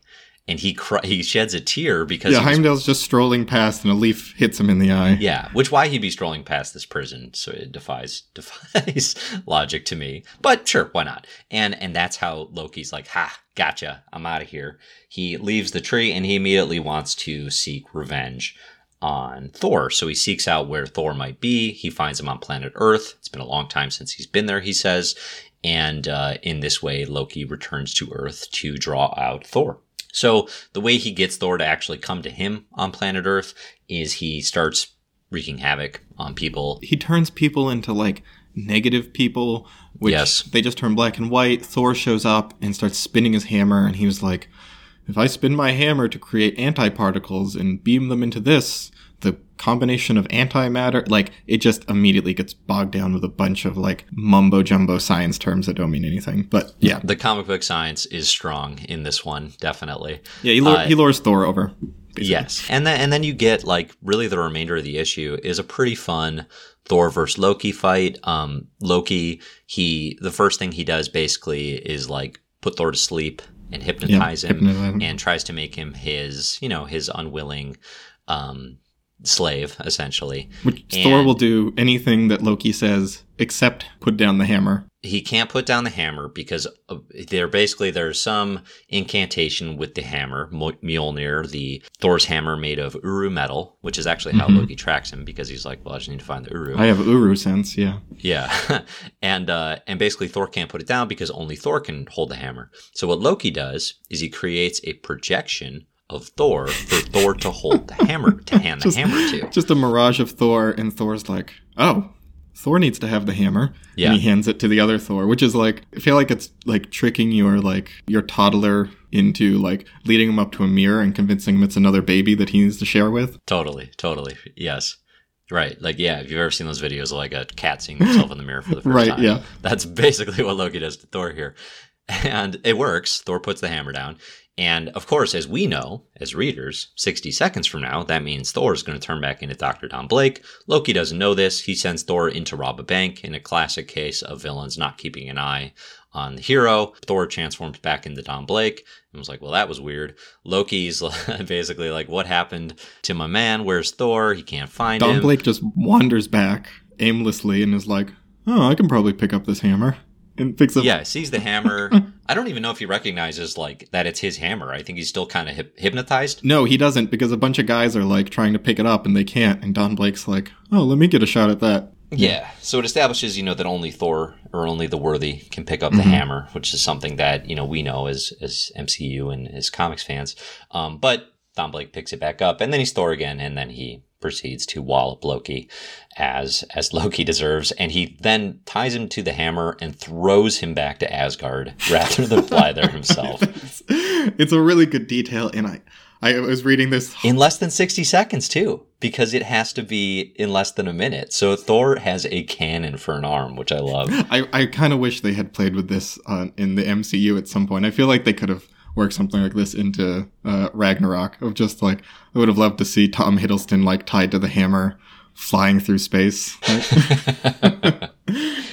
and he cry- he sheds a tear because Yeah, he was- Heimdall's just strolling past, and a leaf hits him in the eye. yeah, which why he'd be strolling past this prison, so it defies defies logic to me. But sure, why not? And and that's how Loki's like, ha, gotcha, I'm out of here. He leaves the tree and he immediately wants to seek revenge on Thor. So he seeks out where Thor might be. He finds him on planet Earth. It's been a long time since he's been there, he says. And uh, in this way, Loki returns to Earth to draw out Thor. So the way he gets Thor to actually come to him on planet Earth is he starts wreaking havoc on people. He turns people into like negative people, which Yes. they just turn black and white. Thor shows up and starts spinning his hammer, and he was like, "If I spin my hammer to create antiparticles and beam them into this." The combination of antimatter, like, it just immediately gets bogged down with a bunch of, like, mumbo jumbo science terms that don't mean anything. But yeah. The comic book science is strong in this one, definitely. Yeah, he, lure, Uh, he lures Thor over. basically. Yes, and then and then you get like really the remainder of the issue is a pretty fun Thor versus Loki fight. Um, Loki, he the first thing he does basically is like put Thor to sleep and hypnotize him, hypnotize and tries to make him his you know his unwilling um, slave essentially. Which Thor will do anything that Loki says except put down the hammer. he can't put down the hammer because there basically there's some incantation with the hammer Mjolnir, the Thor's hammer made of Uru metal, which is actually how Loki tracks him because he's like, well, I just need to find the Uru. I have Uru sense, yeah. yeah, and uh, and basically Thor can't put it down because only Thor can hold the hammer. So what Loki does is he creates a projection of Thor for Thor to hold the hammer to hand the hammer to. Just a mirage of Thor, and Thor's like, oh, Thor needs to have the hammer. Yeah. And he hands it to the other Thor, which is like, I feel like it's like tricking your, like, your toddler into, like, leading him up to a mirror and convincing him it's another baby that he needs to share with. Totally, totally. Yes. Right. Like, yeah, if you've ever seen those videos of like a cat seeing himself in the mirror for the first Right, time. yeah. That's basically what Loki does to Thor here. And it works. Thor puts the hammer down. And of course, as we know, as readers, 60 seconds from now, that means Thor is going to turn back into Dr. Don Blake. Loki doesn't know this. He sends Thor in to rob a bank in a classic case of villains not keeping an eye on the hero. Thor transforms back into Don Blake and was like, well, that was weird. Loki's basically like, what happened to my man? Where's Thor? He can't find Don him. Don Blake just wanders back aimlessly and is like, oh, I can probably pick up this hammer. And picks up. Yeah, sees the hammer. I don't even know if he recognizes like that it's his hammer. I think he's still kind of hip- hypnotized. No, he doesn't because a bunch of guys are like trying to pick it up and they can't. And Don Blake's like, oh, let me get a shot at that. Yeah. So it establishes, you know, that only Thor or only the worthy can pick up the hammer, which is something that you know we know as as MCU and as comics fans. Um, but Don Blake picks it back up, and then he's Thor again, and then he proceeds to wallop Loki as as Loki deserves, and he then ties him to the hammer and throws him back to Asgard rather than fly there himself. it's a really good detail, and I I was reading this in less than sixty seconds too, because it has to be in less than a minute. So Thor has a cannon for an arm, which I love. I I kind of wish they had played with this uh, in the MCU at some point. I feel like they could have work something like this into uh, Ragnarok of just like I would have loved to see Tom Hiddleston like tied to the hammer flying through space.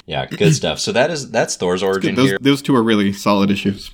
yeah, good stuff. So that is that's Thor's origin those, here. Those two are really solid issues.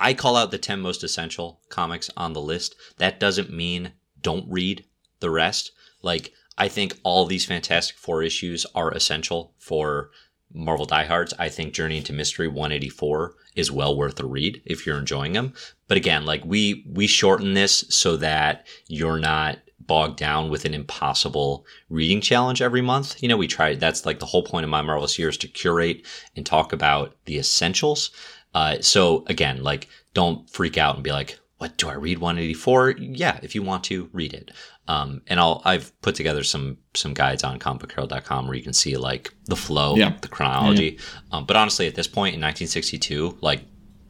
I call out the 10 most essential comics on the list. That doesn't mean don't read the rest. Like I think all these Fantastic Four issues are essential for Marvel diehards, I think Journey into Mystery 184 is well worth a read if you're enjoying them. But again, like we we shorten this so that you're not bogged down with an impossible reading challenge every month. You know, we try that's like the whole point of my marvelous year is to curate and talk about the essentials. Uh, so again, like don't freak out and be like, what do I read 184? Yeah, if you want to read it. Um, and I'll I've put together some some guides on comicbookherald.com where you can see like the flow, yeah. the chronology. Yeah. Um, but honestly, at this point in 1962, like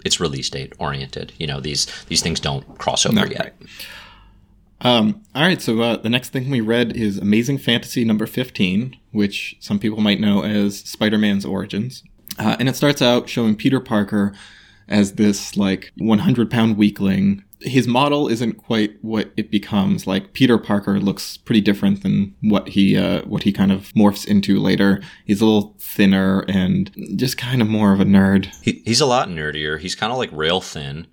it's release date oriented. You know these these things don't cross over no, yet. Right. Um, all right, so uh, the next thing we read is Amazing Fantasy number 15, which some people might know as Spider Man's Origins. Uh, and it starts out showing Peter Parker as this like 100 pound weakling. His model isn't quite what it becomes. Like Peter Parker looks pretty different than what he uh, what he kind of morphs into later. He's a little thinner and just kind of more of a nerd. He, he's a lot nerdier. He's kind of like rail thin.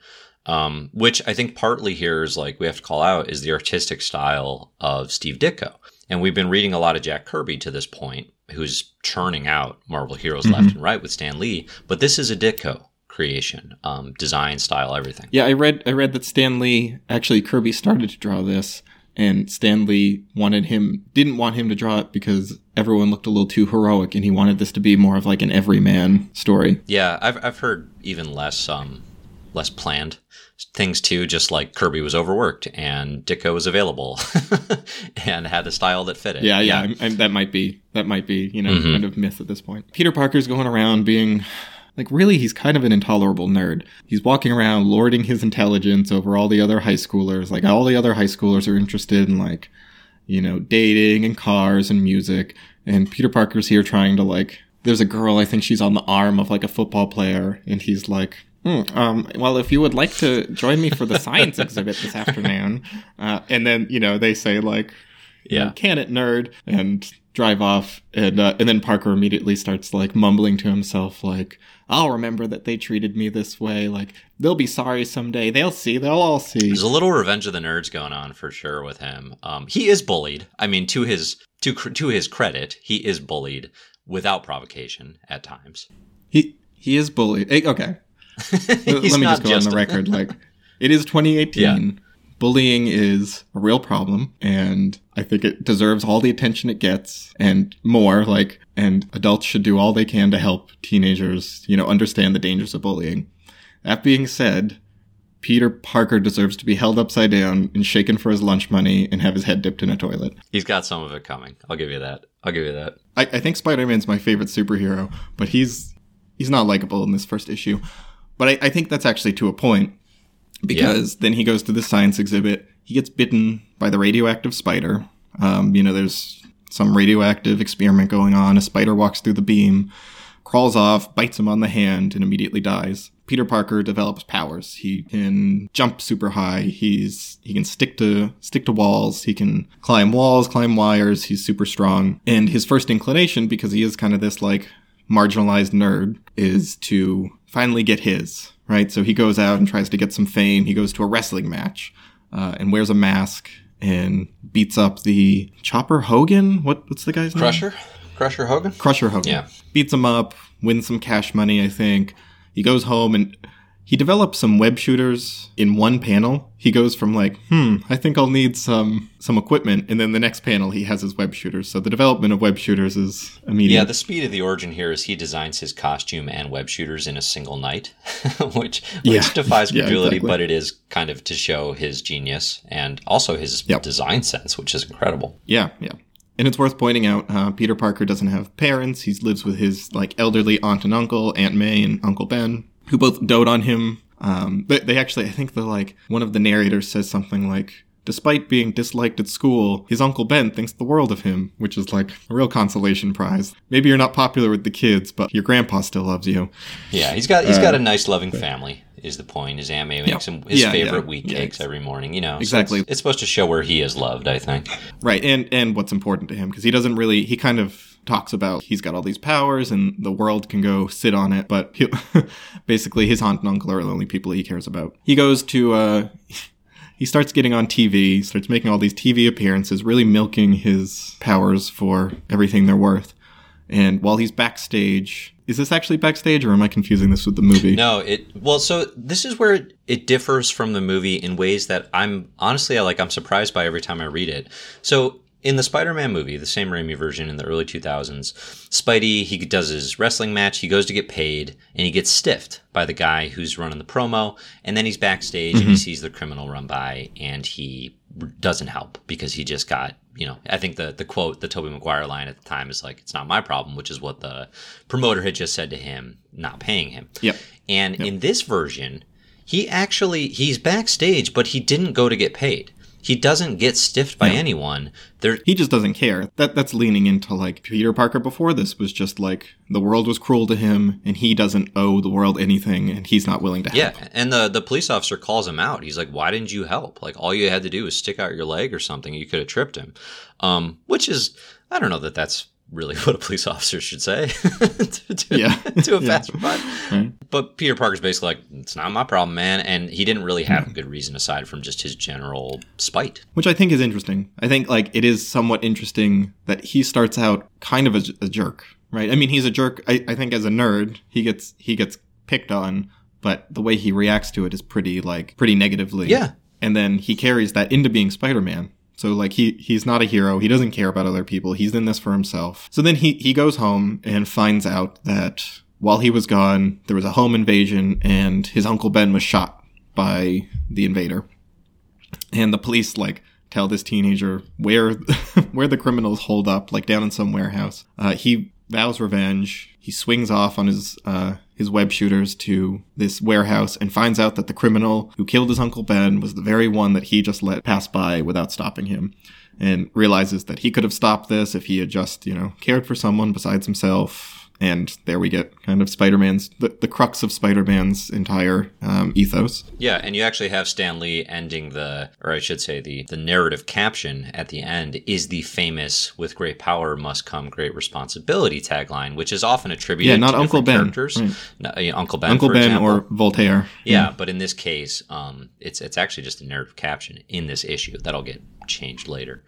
Um, which I think partly here is like we have to call out is the artistic style of Steve Ditko. And we've been reading a lot of Jack Kirby to this point, who's churning out Marvel heroes mm-hmm. left and right with Stan Lee. But this is a Ditko creation, um, design, style, everything. Yeah, I read I read that Stan Lee actually Kirby started to draw this, and Stan Lee wanted him didn't want him to draw it because everyone looked a little too heroic, and he wanted this to be more of like an everyman story. Yeah, I've I've heard even less um less planned things too, just like Kirby was overworked and Ditko was available and had the style that fit it. Yeah, yeah, yeah. I, I, that might be that might be you know mm-hmm. kind of myth at this point. Peter Parker's going around being like, really, he's kind of an intolerable nerd. He's walking around lording his intelligence over all the other high schoolers. Like, all the other high schoolers are interested in, like, you know, dating and cars and music. And Peter Parker's here trying to, like, there's a girl, I think she's on the arm of, like, a football player. And he's like, Hmm, um, well, if you would like to join me for the science exhibit this afternoon, uh, and then you know they say like, yeah, can it, nerd, and drive off, and uh, and then Parker immediately starts like mumbling to himself like, I'll remember that they treated me this way. Like they'll be sorry someday. They'll see. They'll all see. There's a little Revenge of the Nerds going on for sure with him. Um, he is bullied. I mean, to his to to his credit, he is bullied without provocation at times. He he is bullied. Okay, let me just go on the record. Like it is 2018. Yeah. Bullying is a real problem, and I think it deserves all the attention it gets and more. Like, and adults should do all they can to help teenagers, you know, understand the dangers of bullying. That being said, Peter Parker deserves to be held upside down and shaken for his lunch money and have his head dipped in a toilet. He's got some of it coming. I'll give you that. I'll give you that. I, I think Spider Man's my favorite superhero, but he's he's not likable in this first issue. But I, I think that's actually to a point because then he goes to the science exhibit. He gets bitten by the radioactive spider. Um, you know, there's some radioactive experiment going on. A spider walks through the beam, crawls off, bites him on the hand, and immediately dies. Peter Parker develops powers. He can jump super high. He's he can stick to stick to walls. He can climb walls, climb wires. He's super strong. And his first inclination, because he is kind of this like marginalized nerd, is to finally get his right? So he goes out and tries to get some fame. He goes to a wrestling match uh, and wears a mask and beats up the Chopper Hogan. What, what's the guy's Crusher? name? Crusher? Crusher Hogan? Crusher Hogan. Yeah. Beats him up, wins some cash money, I think. He goes home and he develops some web shooters in one panel. He goes from like, hmm, I think I'll need some some equipment, and then the next panel he has his web shooters. So the development of web shooters is immediate. Yeah, the speed of the origin here is he designs his costume and web shooters in a single night, which which Yeah. defies Yeah, credulity, exactly. but it is kind of to show his genius and also his Yep. design sense, which is incredible. Yeah, yeah. And it's worth pointing out, uh, Peter Parker doesn't have parents. He lives with his like elderly aunt and uncle, Aunt May and Uncle Ben, who both dote on him. Um, they, they actually, I think the like one of the narrators says something like, "Despite being disliked at school, his Uncle Ben thinks the world of him," which is like a real consolation prize. Maybe you're not popular with the kids, but your grandpa still loves you. Yeah, he's got he's got a nice, loving family. Is the point? His Aunt May makes him his Yeah, favorite yeah, wheat yeah. cakes every morning. You know, So Exactly. it's, it's supposed to show where he is loved. I think. Right, and and what's important to him because he doesn't really he kind of talks about he's got all these powers and the world can go sit on it, but he, basically his aunt and uncle are the only people he cares about. He goes to uh he starts getting on TV, starts making all these TV appearances, really milking his powers for everything they're worth. And while he's backstage, is this actually backstage or am I confusing this with the movie? No, it well. So this is where it, it differs from the movie in ways that I'm honestly I like. I'm surprised by every time I read it. So in the Spider-Man movie, the Sam Raimi version in the early 2000s, Spidey he does his wrestling match. He goes to get paid, and he gets stiffed by the guy who's running the promo. And then he's backstage and he mm-hmm. sees the criminal run by, and he doesn't help because he just got you know i think the the quote the tobey maguire line at the time is like it's not my problem which is what the promoter had just said to him not paying him Yep. and in this version, he actually he's backstage, but he didn't go to get paid. He doesn't get stiffed by anyone. There He just doesn't care. That that's leaning into like Peter Parker before this was just like the world was cruel to him and he doesn't owe the world anything and he's not willing to help. yeah, and the the police officer calls him out. He's like, "Why didn't you help? Like all you had to do was stick out your leg or something. You could have tripped him." Um, which is I don't know that that's really what a police officer should say to, to, Yeah. to a Yeah. passerby. Right. But Peter Parker's basically like, "It's not my problem, man," and he didn't really have a good reason aside from just his general spite. Which I think is interesting. I think like it is somewhat interesting that he starts out kind of a, a jerk, right? I mean, he's a jerk. I, I think as a nerd, he gets he gets picked on, but the way he reacts to it is pretty like pretty negatively. Yeah. And then he carries that into being Spider-Man. So like he he's not a hero. He doesn't care about other people. He's in this for himself. So then he he goes home and finds out that while he was gone, there was a home invasion and his uncle Ben was shot by the invader and the police like tell this teenager where where the criminals hold up like down in some warehouse uh, he vows revenge he swings off on his uh, his web shooters to this warehouse and finds out that the criminal who killed his uncle ben was the very one that he just let pass by without stopping him and realizes that he could have stopped this if he had just you know cared for someone besides himself and there we get kind of spider-man's the, the crux of spider-man's entire um, ethos Yeah, and you actually have Stan Lee ending the, or I should say, the the narrative caption at the end is the famous "With great power must come great responsibility" tagline, which is often attributed Yeah, not to Uncle Ben, characters. right. No, yeah, Uncle Ben, uncle ben example. or voltaire yeah, but in this case, um, it's it's actually just a narrative caption in this issue that'll get changed later.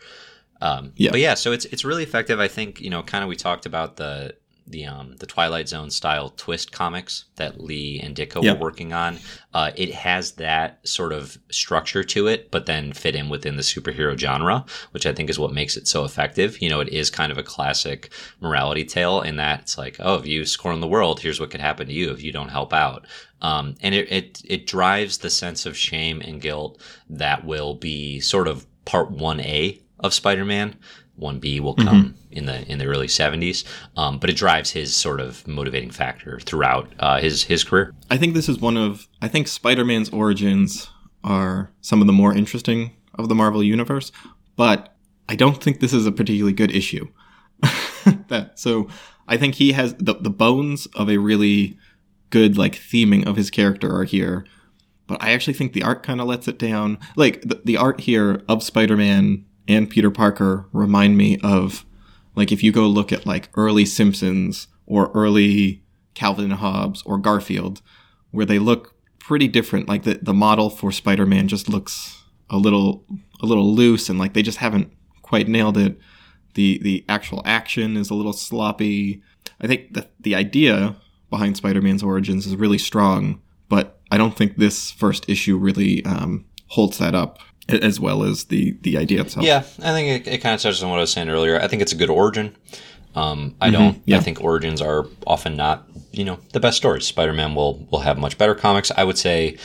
Um, Yeah. But yeah, so it's it's really effective. I think you know, kind of we talked about the the um the Twilight Zone style twist comics that Lee and Ditko Yeah. were working on. Uh, it has that sort of structure to it, but then fit in within the superhero genre, which I think is what makes it so effective. You know, it is kind of a classic morality tale in that it's like, oh, if you scorn the world, here's what could happen to you if you don't help out. Um, and it, it it drives the sense of shame and guilt that will be sort of part one A of Spider-Man. One B will come in the in the early seventies, um, but it drives his sort of motivating factor throughout uh, his his career. I think this is one of I think Spider-Man's origins are some of the more interesting of the Marvel universe, but I don't think this is a particularly good issue. that so I think he has the the bones of a really good like theming of his character are here, but I actually think the art kind of lets it down. Like the, the art here of Spider-Man and Peter Parker remind me of like if you go look at like early Simpsons or early Calvin Hobbes or Garfield, where they look pretty different. Like the, the model for Spider-Man just looks a little a little loose and like they just haven't quite nailed it. The the actual action is a little sloppy. I think the the idea behind Spider-Man's origins is really strong, but I don't think this first issue really um, holds that up as well as the the idea itself. Yeah, I think it, it kind of touches on what I was saying earlier. I think it's a good origin. Um, I don't. yeah. I think origins are often not, you know, the best stories. Spider-Man will will have much better comics. I would say,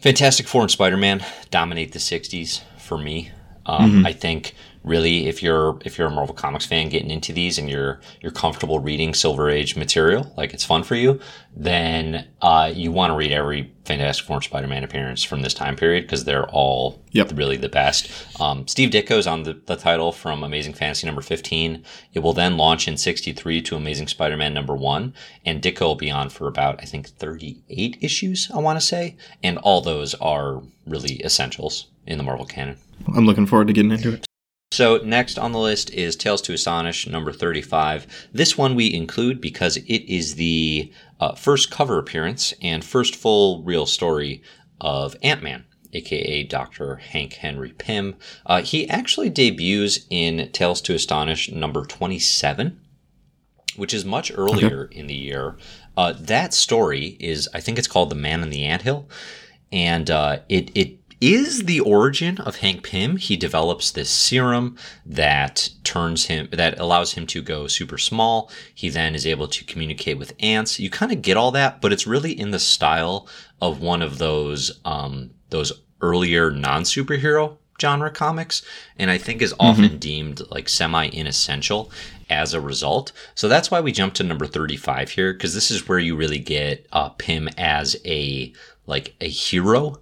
Fantastic Four and Spider-Man dominate the '60s for me. Um, I think really if you're if you're a Marvel Comics fan getting into these and you're you're comfortable reading Silver Age material, like it's fun for you, then uh, you want to read every Fantastic Four Spider-Man appearance from this time period because they're all Yep. really the best. Um, Steve Ditko's on the, the title from Amazing Fantasy number 15. It will then launch in 63 to Amazing Spider-Man number 1, and Ditko will be on for about, I think, 38 issues, I want to say. And all those are really essentials in the Marvel canon. I'm looking forward to getting into it. So next on the list is Tales to Astonish number 35. This one we include because it is the uh, first cover appearance and first full real story of Ant-Man, aka Dr. Hank Henry Pym. Uh, he actually debuts in Tales to Astonish number 27 which is much earlier in the year. Uh, that story is, I think it's called The Man in the Anthill, and uh, it it is the origin of Hank Pym. He develops this serum that turns him that allows him to go super small. He then is able to communicate with ants. You kind of get all that, but it's really in the style of one of those um, those earlier non superhero genre comics, and I think is often deemed like semi inessential as a result. So that's why we jump to number 35 here, because this is where you really get uh, Pym as a like a hero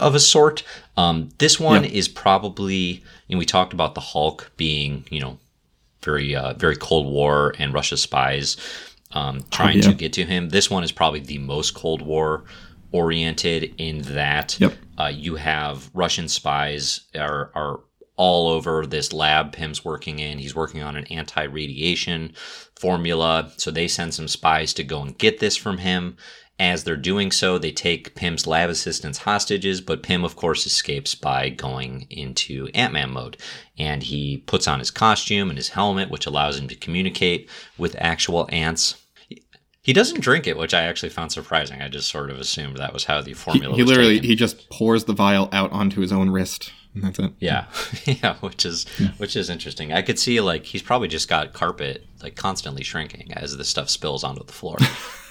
of a sort. Um, this one is probably, and we talked about the Hulk being, you know, very uh, very Cold War and Russia spies um, trying yeah. to get to him. This one is probably the most Cold War oriented in that Yep. uh, you have Russian spies are are all over this lab Pym's working in. He's working on an anti-radiation formula, so they send some spies to go and get this from him. As they're doing so, they take Pym's lab assistants hostages, but Pym, of course, escapes by going into Ant Man mode. And he puts on his costume and his helmet, which allows him to communicate with actual ants. He doesn't drink it, which I actually found surprising. I just sort of assumed that was how the formula he was literally taken. he just pours the vial out onto his own wrist, and that's it. Yeah, yeah, which is which is interesting. I could see like he's probably just got carpet like constantly shrinking as the stuff spills onto the floor.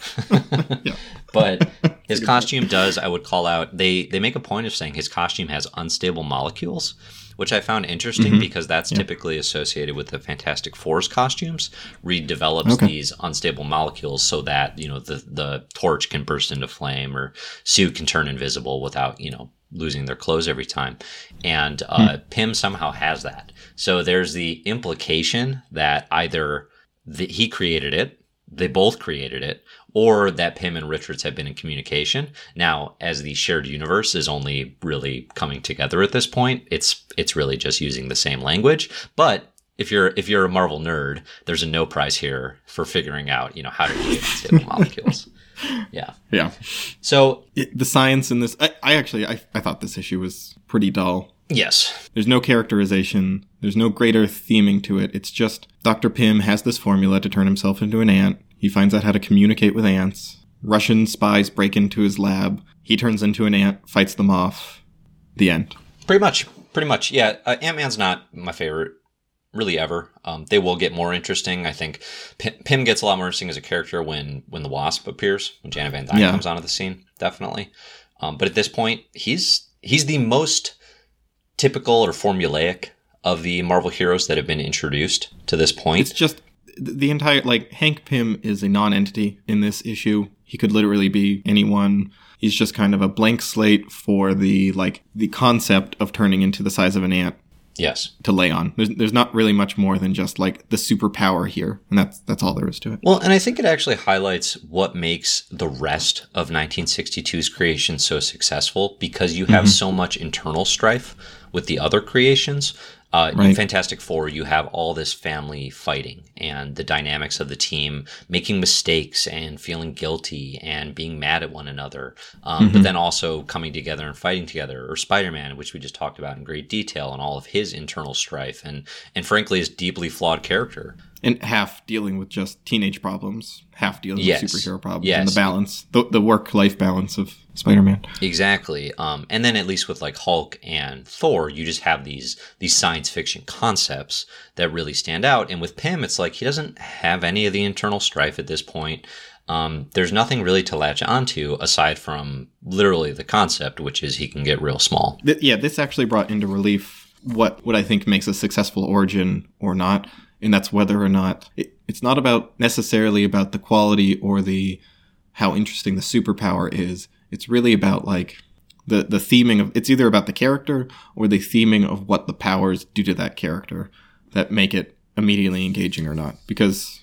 Yeah. But his costume does. I would call out. They they make a point of saying his costume has unstable molecules, which I found interesting because that's typically associated with the Fantastic Four's costumes. Reed develops Okay. these unstable molecules so that you know the the torch can burst into flame or Sue can turn invisible without you know losing their clothes every time. And uh, Pym somehow has that. So there's the implication that either the, he created it, they both created it, or that Pym and Richards have been in communication. Now, as the shared universe is only really coming together at this point, it's it's really just using the same language. But if you're if you're a Marvel nerd, there's a no prize here for figuring out you know how to create unstable molecules. Yeah. Yeah. So It- the science in this, I, I actually, I, I thought this issue was pretty dull. Yes, There's no characterization. There's no greater theming to it. It's just Dr. Pym has this formula to turn himself into an ant. He finds out how to communicate with ants. Russian spies break into his lab. He turns into an ant, fights them off. The end. Pretty much, pretty much. Yeah, uh, Ant Man's not my favorite, really ever. Um, they will get more interesting. I think Pym, Pym gets a lot more interesting as a character when when the Wasp appears, when Janet Van Dyne Yeah. comes onto the scene, definitely. Um, but at this point, he's he's the most typical or formulaic of the Marvel heroes that have been introduced to this point. It's just the entire like Hank Pym is a non-entity in this issue. He could literally be anyone. He's just kind of a blank slate for the like the concept of turning into the size of an ant yes. to lay on. There's there's not really much more than just like the superpower here, and that's that's all there is to it. Well, and I think it actually highlights what makes the rest of 1962's creation so successful because you have mm-hmm. so much internal strife with the other creations. Uh, In Fantastic Four, you have all this family fighting and the dynamics of the team making mistakes and feeling guilty and being mad at one another, um, but then also coming together and fighting together. Or Spider-Man, which we just talked about in great detail, and all of his internal strife and and frankly his deeply flawed character. and half dealing with just teenage problems, half dealing Yes. with superhero problems, Yes. and the balance, the, the work life balance of Spider Man. Exactly. Um, and then at least with like Hulk and Thor, you just have these these science fiction concepts that really stand out. And with Pym, it's like he doesn't have any of the internal strife at this point. Um, there's nothing really to latch onto aside from literally the concept, which is he can get real small. Th- yeah, this actually brought into relief what what I think makes a successful origin or not, and that's whether or not it, it's not about necessarily about the quality or the how interesting the superpower is. It's really about like the the theming of it's either about the character or the theming of what the powers do to that character that make it immediately engaging or not. Because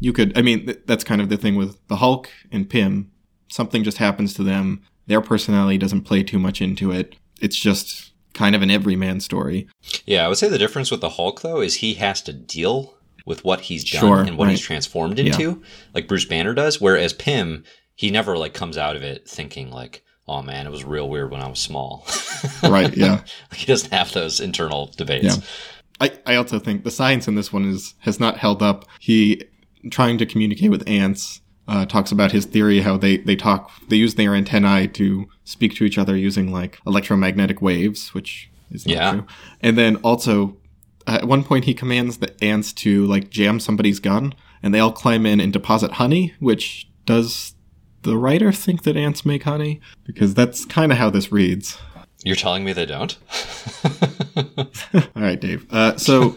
you could, I mean, th- that's kind of the thing with the Hulk and Pym. Something just happens to them. Their personality doesn't play too much into it. It's just kind of an everyman story. Yeah, I would say the difference with the Hulk though is he has to deal with what he's done Sure, and what he's transformed into, like Bruce Banner does. Whereas Pym, he never like comes out of it thinking like, "Oh man, it was real weird when I was small." Right, yeah. he doesn't have those internal debates. Yeah. I, I also think the science in this one is has not held up. He trying to communicate with ants uh, talks about his theory how they they talk they use their antennae to speak to each other using like electromagnetic waves, which is Yeah. true. And then also at one point he commands the ants to like jam somebody's gun, and they all climb in and deposit honey, which does the writer think that ants make honey? Because that's kind of how this reads. You're telling me they don't? All right, Dave. Uh, so,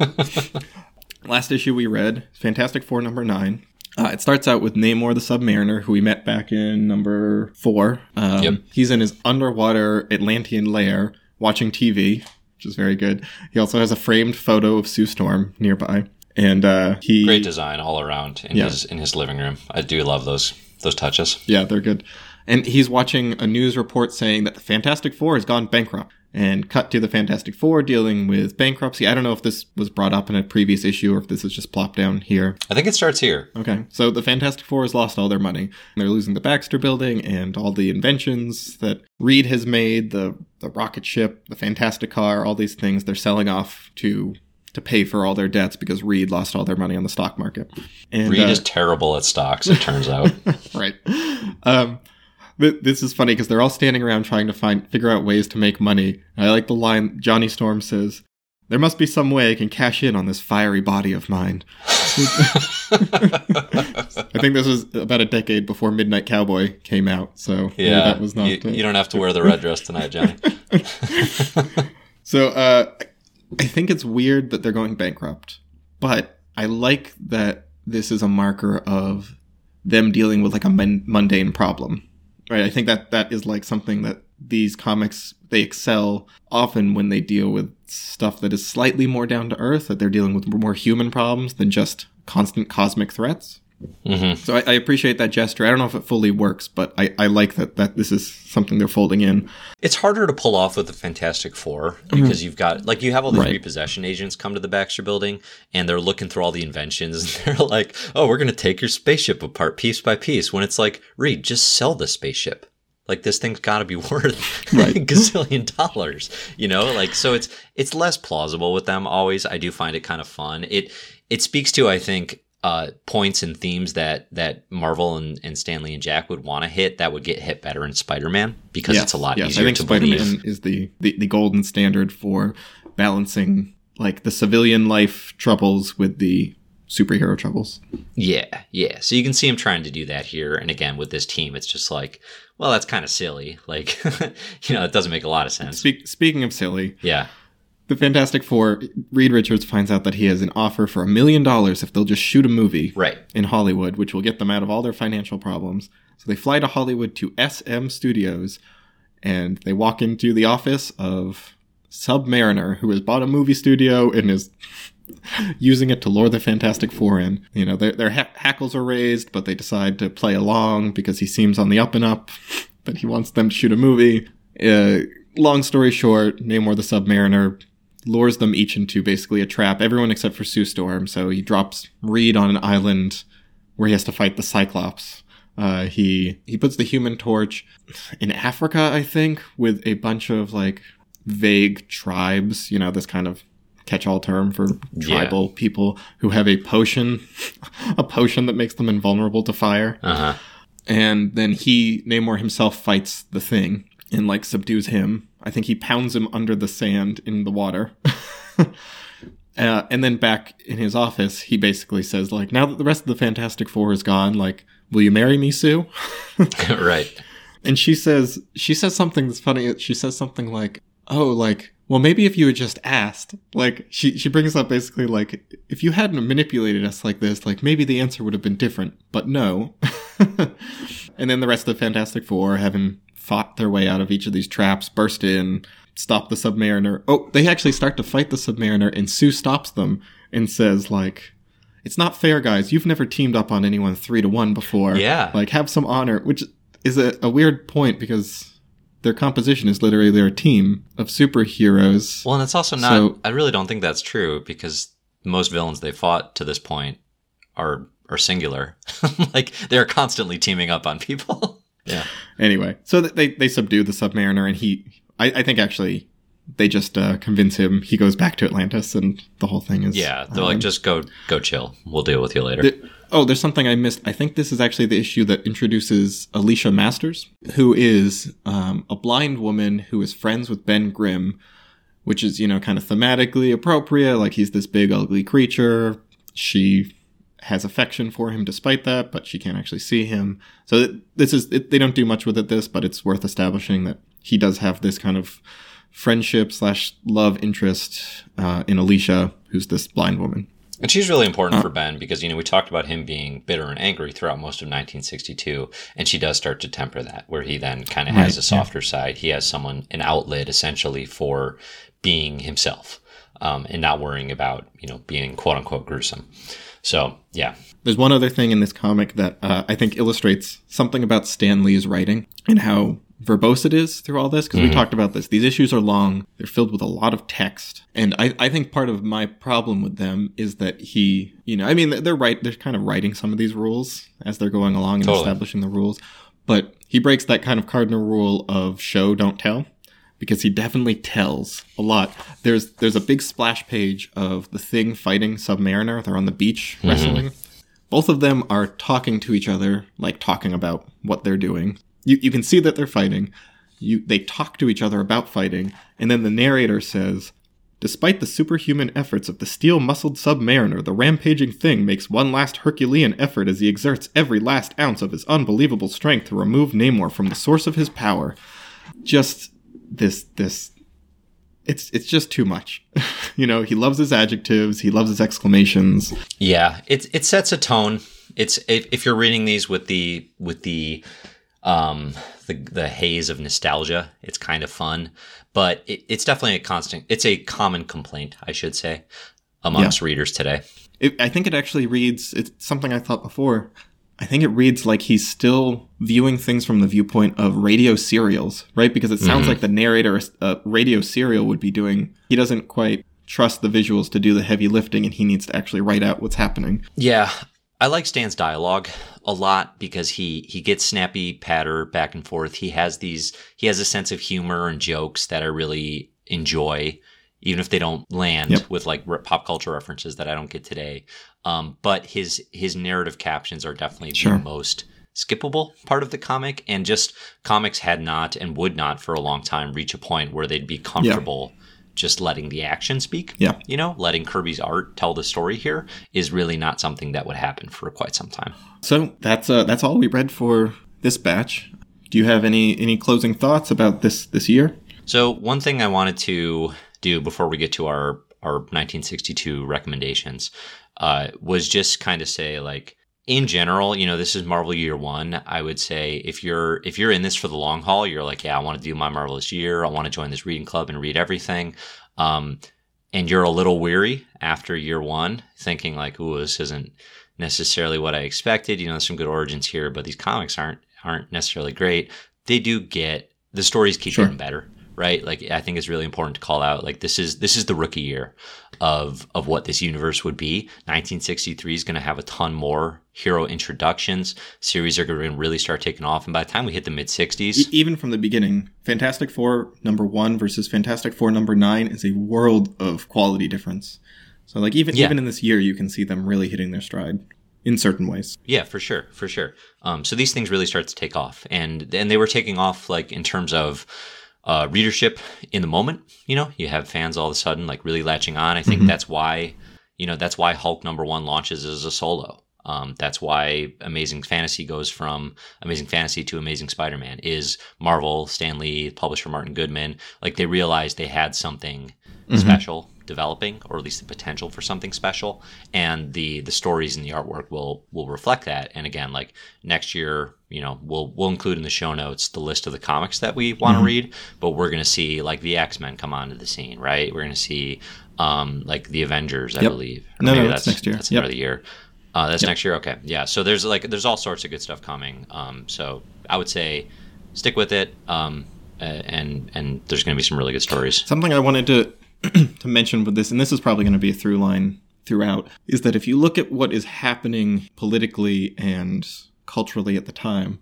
last issue we read, Fantastic Four number nine. Uh, it starts out with Namor the Submariner, who we met back in number four. Um, Yep. He's in his underwater Atlantean lair watching TV, which is very good. He also has a framed photo of Sue Storm nearby. And uh, he. Great design all around in Yeah. his in his living room. I do love those those touches. Yeah, they're good. And he's watching a news report saying that the Fantastic Four has gone bankrupt. And cut to the Fantastic Four dealing with bankruptcy. I don't know if this was brought up in a previous issue or if this is just plopped down here. I think it starts here. Okay, so the Fantastic Four has lost all their money. They're losing the Baxter Building and all the inventions that Reed has made, the the rocket ship, the Fantastic Car, all these things they're selling off to to pay for all their debts because Reed lost all their money on the stock market. And Reed uh, is terrible at stocks, it turns out. right. Um, th- this is funny because they're all standing around trying to find figure out ways to make money. And I like the line Johnny Storm says, "There must be some way I can cash in on this fiery body of mine." I think this was about a decade before Midnight Cowboy came out, so yeah, that was not. you, uh, you don't have to wear the red dress tonight, Johnny. So uh, I think it's weird that they're going bankrupt, but I like that this is a marker of them dealing with like a mun- mundane problem, right? I think that that is like something that these comics they excel often when they deal with stuff that is slightly more down to earth, that they're dealing with more human problems than just constant cosmic threats. Hmm So I, I appreciate that gesture. I don't know if it fully works, but I, I like that that this is something they're folding in. It's harder to pull off with the Fantastic Four because you've got like you have all these Right. repossession agents come to the Baxter building and they're looking through all the inventions and they're like, "Oh, we're going to take your spaceship apart piece by piece." When it's like, "Reed, just sell the spaceship." Like this thing's got to be worth Right. a gazillion dollars, you know? Like so it's it's less plausible with them always. I do find it kind of fun. It it speaks to I think uh, points and themes that that Marvel and, and Stan Lee and Jack would want to hit that would get hit better in Spider-Man because Yes, it's a lot yes, easier I think to Spider-Man believe. is the, the the golden standard for balancing like the civilian life troubles with the superhero troubles. Yeah, yeah. So you can see him trying to do that here. And again, with this team, it's just like, well, that's kind of silly. Like, you know, it doesn't make a lot of sense. Speak, speaking of silly, Yeah. The Fantastic Four, Reed Richards finds out that he has an offer for a million dollars if they'll just shoot a movie Right. in Hollywood, which will get them out of all their financial problems. So they fly to Hollywood to SM Studios, and they walk into the office of Submariner, who has bought a movie studio and is using it to lure the Fantastic Four in. You know, their, their ha- hackles are raised, but they decide to play along because he seems on the up and up, but he wants them to shoot a movie. Uh, long story short, Namor the Submariner lures them each into basically a trap, everyone except for Sue Storm. So he drops Reed on an island where he has to fight the Cyclops. Uh, he he puts the Human Torch in Africa, I think, with a bunch of like vague tribes. You know, this kind of catch-all term for tribal yeah. people who have a potion, a potion that makes them invulnerable to fire. Uh-huh. And then he, Namor himself, fights the thing and like subdues him. I think he pounds him under the sand in the water. uh, and then back in his office, he basically says like, "Now that the rest of the Fantastic Four is gone, like, will you marry me, Sue?" right. And she says she says something that's funny. She says something like, "Oh, like." Well, maybe if you had just asked, like she she brings up basically like if you hadn't manipulated us like this, like maybe the answer would have been different. But no. and then the rest of the Fantastic Four, having fought their way out of each of these traps, burst in, stop the Submariner. Oh, they actually start to fight the Submariner, and Sue stops them and says, like, it's not fair, guys. You've never teamed up on anyone three to one before. Yeah. Like, have some honor, which is a, a weird point because their composition is literally their team of superheroes. Well, and it's also not, so, I really don't think that's true because most villains they fought to this point are are singular. like they're constantly teaming up on people. yeah. Anyway, so they they subdue the Submariner, and he, I, I think actually, they just uh, convince him. He goes back to Atlantis, and the whole thing is yeah. They're um, like, just go go chill. We'll deal with you later. The, oh, there's something I missed. I think this is actually the issue that introduces Alicia Masters, who is um, a blind woman who is friends with Ben Grimm, which is you know kind of thematically appropriate. Like he's this big ugly creature. She has affection for him despite that, but she can't actually see him. So this is it, they don't do much with it this, but it's worth establishing that he does have this kind of friendship slash love interest uh, in Alicia, who's this blind woman. And she's really important uh, for Ben because, you know, we talked about him being bitter and angry throughout most of 1962. And she does start to temper that, where he then kind of right, has a softer yeah. side. He has someone, an outlet essentially for being himself um, and not worrying about, you know, being quote unquote gruesome. So, yeah. There's one other thing in this comic that uh, I think illustrates something about Stan Lee's writing and how verbose it is through all this because mm-hmm. we talked about this. These issues are long, they're filled with a lot of text. And I, I think part of my problem with them is that he, you know, I mean, they're right, they're kind of writing some of these rules as they're going along and totally. establishing the rules. But he breaks that kind of cardinal rule of show, don't tell because he definitely tells a lot. There's there's a big splash page of the thing fighting Submariner. They're on the beach mm-hmm. wrestling. Both of them are talking to each other, like talking about what they're doing. You you can see that they're fighting. You they talk to each other about fighting, and then the narrator says, Despite the superhuman efforts of the steel muscled submariner, the rampaging thing makes one last Herculean effort as he exerts every last ounce of his unbelievable strength to remove Namor from the source of his power. Just this this it's it's just too much. you know, he loves his adjectives, he loves his exclamations. Yeah, it it sets a tone. It's if, if you're reading these with the with the um the the haze of nostalgia, it's kind of fun, but it, it's definitely a constant. It's a common complaint, I should say, amongst yeah. readers today. It, I think it actually reads. It's something I thought before. I think it reads like he's still viewing things from the viewpoint of radio serials, right? Because it sounds mm-hmm. like the narrator, a radio serial, would be doing. He doesn't quite trust the visuals to do the heavy lifting, and he needs to actually write out what's happening. Yeah, I like Stan's dialogue a lot because he he gets snappy patter back and forth. He has these. He has a sense of humor and jokes that I really enjoy even if they don't land yep. with like pop culture references that I don't get today. Um, but his his narrative captions are definitely sure. the most skippable part of the comic, and just comics had not and would not for a long time reach a point where they'd be comfortable. Yeah. Just letting the action speak, yeah. You know, letting Kirby's art tell the story here is really not something that would happen for quite some time. So that's uh, that's all we read for this batch. Do you have any any closing thoughts about this this year? So one thing I wanted to do before we get to our our 1962 recommendations uh, was just kind of say like in general, you know, this is Marvel Year One. I would say if you're if you're in this for the long haul, you're like, yeah, I want to do my marvelous year. I want to join this reading club and read everything. Um, and you're a little weary after year one, thinking like, "Ooh, this isn't necessarily what I expected." You know, there's some good origins here, but these comics aren't aren't necessarily great. They do get the stories keep sure. getting better right? Like I think it's really important to call out like this is this is the rookie year of of what this universe would be. 1963 is going to have a ton more hero introductions. Series are going to really start taking off, and by the time we hit the mid 60s, E- even from the beginning, Fantastic Four number one versus Fantastic Four number nine is a world of quality difference. So, like even Yeah. even in this year, you can see them really hitting their stride in certain ways. Yeah, for sure, for sure. Um, so these things really start to take off, and and they were taking off like in terms of uh, readership in the moment. You know, you have fans all of a sudden like really latching on. I think that's why, you know, that's why Hulk number one launches as a solo. Um, that's why Amazing Fantasy goes from Amazing Fantasy to Amazing Spider-Man. Is Marvel, Stan Lee, publisher Martin Goodman, like they realized they had something special developing, or at least the potential for something special, and the the stories and the artwork will will reflect that. And again, like next year, you know, we'll we'll include in the show notes the list of the comics that we want to read, but we're gonna see like the X Men come onto the scene, right? We're gonna see um like the Avengers, I Yep. believe. No, no, maybe that's next year. That's Yep. another year. Uh, that's next year. Okay, yeah. So there's like there's all sorts of good stuff coming. Um, so I would say stick with it. Um, and and there's going to be some really good stories. Something I wanted to to mention with this, and this is probably going to be a through line throughout, is that if you look at what is happening politically and culturally at the time,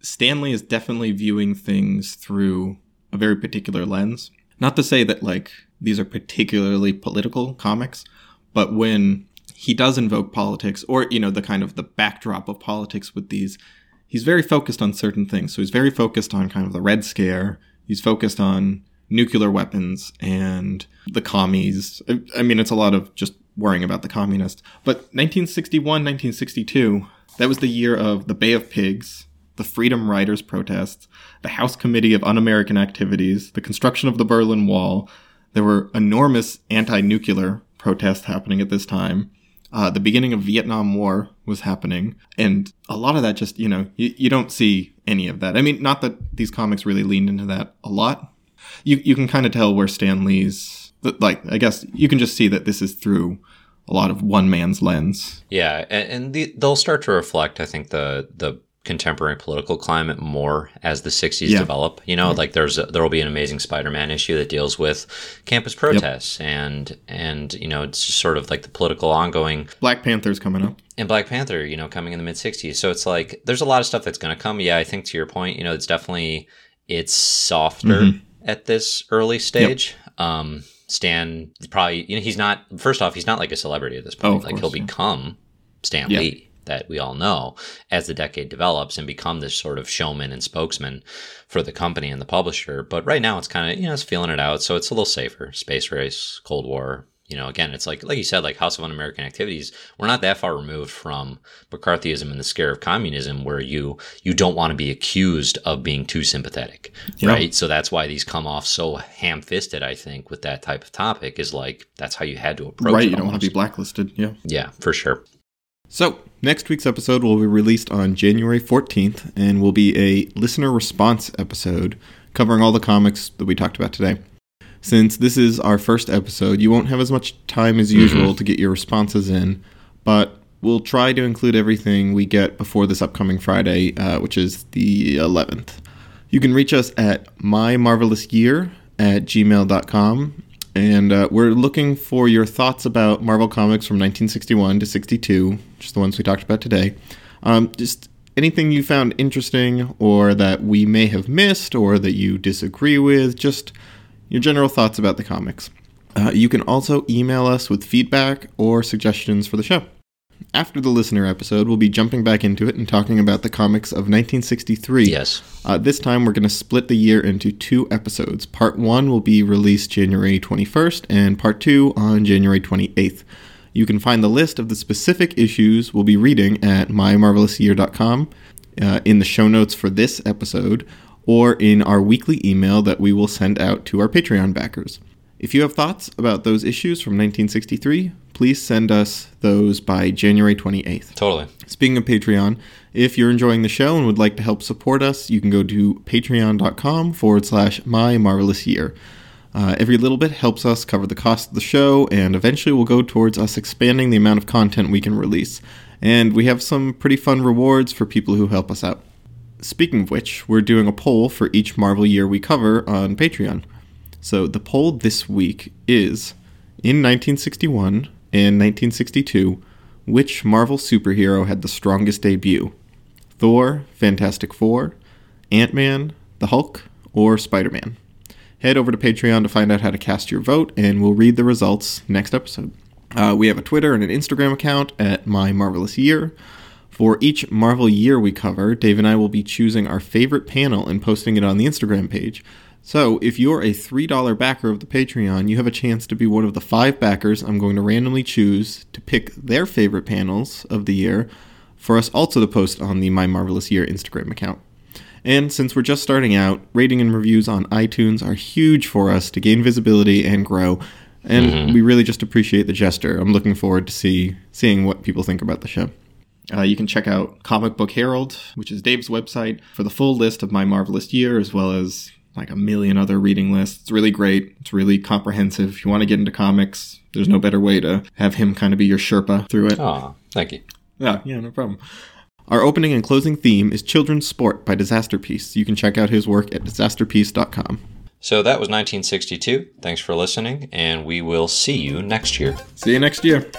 Stan Lee is definitely viewing things through a very particular lens. Not to say that like these are particularly political comics, but when he does invoke politics or you know the kind of the backdrop of politics with these he's very focused on certain things. So he's very focused on kind of the Red Scare. He's focused on nuclear weapons and the commies. I, mean, it's a lot of just worrying about the communists. But 1961, 1962, that was the year of the Bay of Pigs, the Freedom Riders protests, the House Committee of Un American Activities, the construction of the Berlin Wall. There were enormous anti nuclear protests happening at this time. Uh, the beginning of Vietnam War was happening, and a lot of that just you know you, you don't see any of that. I mean, not that these comics really leaned into that a lot. You you can kind of tell where Stan Lee's like I guess you can just see that this is through a lot of one man's lens. Yeah, and, and the, they'll start to reflect, I think, the the contemporary political climate more as the 60s Yeah. develop. You know, like there's there will be an amazing Spider-Man issue that deals with campus protests and and you know it's just sort of like the political ongoing Black Panther's coming up. and Black Panther, you know, coming in the mid '60s. So it's like there's a lot of stuff that's going to come. Yeah, I think to your point, you know, it's definitely it's softer Mm-hmm. At this early stage. Um, Stan probably, you know, he's not. First off, he's not like a celebrity at this point. Oh, like course, he'll yeah. become Stan Yeah. Lee that we all know as the decade develops and become this sort of showman and spokesman for the company and the publisher. But right now, it's kind of you know it's feeling it out, so it's a little safer. Space race, Cold War. You know, again, it's like like you said, like House of Un-American Activities. We're not that far removed from McCarthyism and the scare of communism, where you you don't want to be accused of being too sympathetic, Yeah. right? So that's why these come off so ham-fisted. I think with that type of topic is like that's how you had to approach right, it. you don't want to be blacklisted. Yeah. Yeah, for sure. So, next week's episode will be released on January 14th and will be a listener response episode covering all the comics that we talked about today. Since this is our first episode, you won't have as much time as usual to get your responses in, but we'll try to include everything we get before this upcoming Friday, uh, which is the 11th. You can reach us at mymarvelousyear at gmail.com. And uh, we're looking for your thoughts about Marvel Comics from 1961 to 62, just the ones we talked about today. Um, just anything you found interesting or that we may have missed or that you disagree with, just your general thoughts about the comics. Uh, you can also email us with feedback or suggestions for the show. After the listener episode, we'll be jumping back into it and talking about the comics of 1963. Yes. Uh, this time, we're going to split the year into two episodes. Part one will be released January 21st, and part two on January 28th. You can find the list of the specific issues we'll be reading at mymarvelousyear.com uh, in the show notes for this episode or in our weekly email that we will send out to our Patreon backers. If you have thoughts about those issues from 1963, please send us those by January 28th. Totally. Speaking of Patreon, if you're enjoying the show and would like to help support us, you can go to patreon.com forward slash my marvelous year. Uh, every little bit helps us cover the cost of the show, and eventually will go towards us expanding the amount of content we can release. And we have some pretty fun rewards for people who help us out. Speaking of which, we're doing a poll for each Marvel year we cover on Patreon. So the poll this week is in 1961 and 1962, which Marvel superhero had the strongest debut? Thor, Fantastic Four, Ant Man, the Hulk, or Spider Man? Head over to Patreon to find out how to cast your vote, and we'll read the results next episode. Uh, we have a Twitter and an Instagram account at My Marvelous Year. For each Marvel year we cover, Dave and I will be choosing our favorite panel and posting it on the Instagram page. So, if you're a $3 backer of the Patreon, you have a chance to be one of the five backers I'm going to randomly choose to pick their favorite panels of the year for us also to post on the My Marvelous Year Instagram account. And since we're just starting out, rating and reviews on iTunes are huge for us to gain visibility and grow. And mm-hmm. we really just appreciate the gesture. I'm looking forward to see seeing what people think about the show. Uh, you can check out Comic Book Herald, which is Dave's website, for the full list of my marvelous year, as well as like a million other reading lists. It's really great. It's really comprehensive. If you want to get into comics, there's no better way to have him kind of be your Sherpa through it. Oh, thank you. Yeah, yeah, no problem. Our opening and closing theme is Children's Sport by Disasterpeace. You can check out his work at disasterpeace.com. So that was 1962. Thanks for listening, and we will see you next year. See you next year.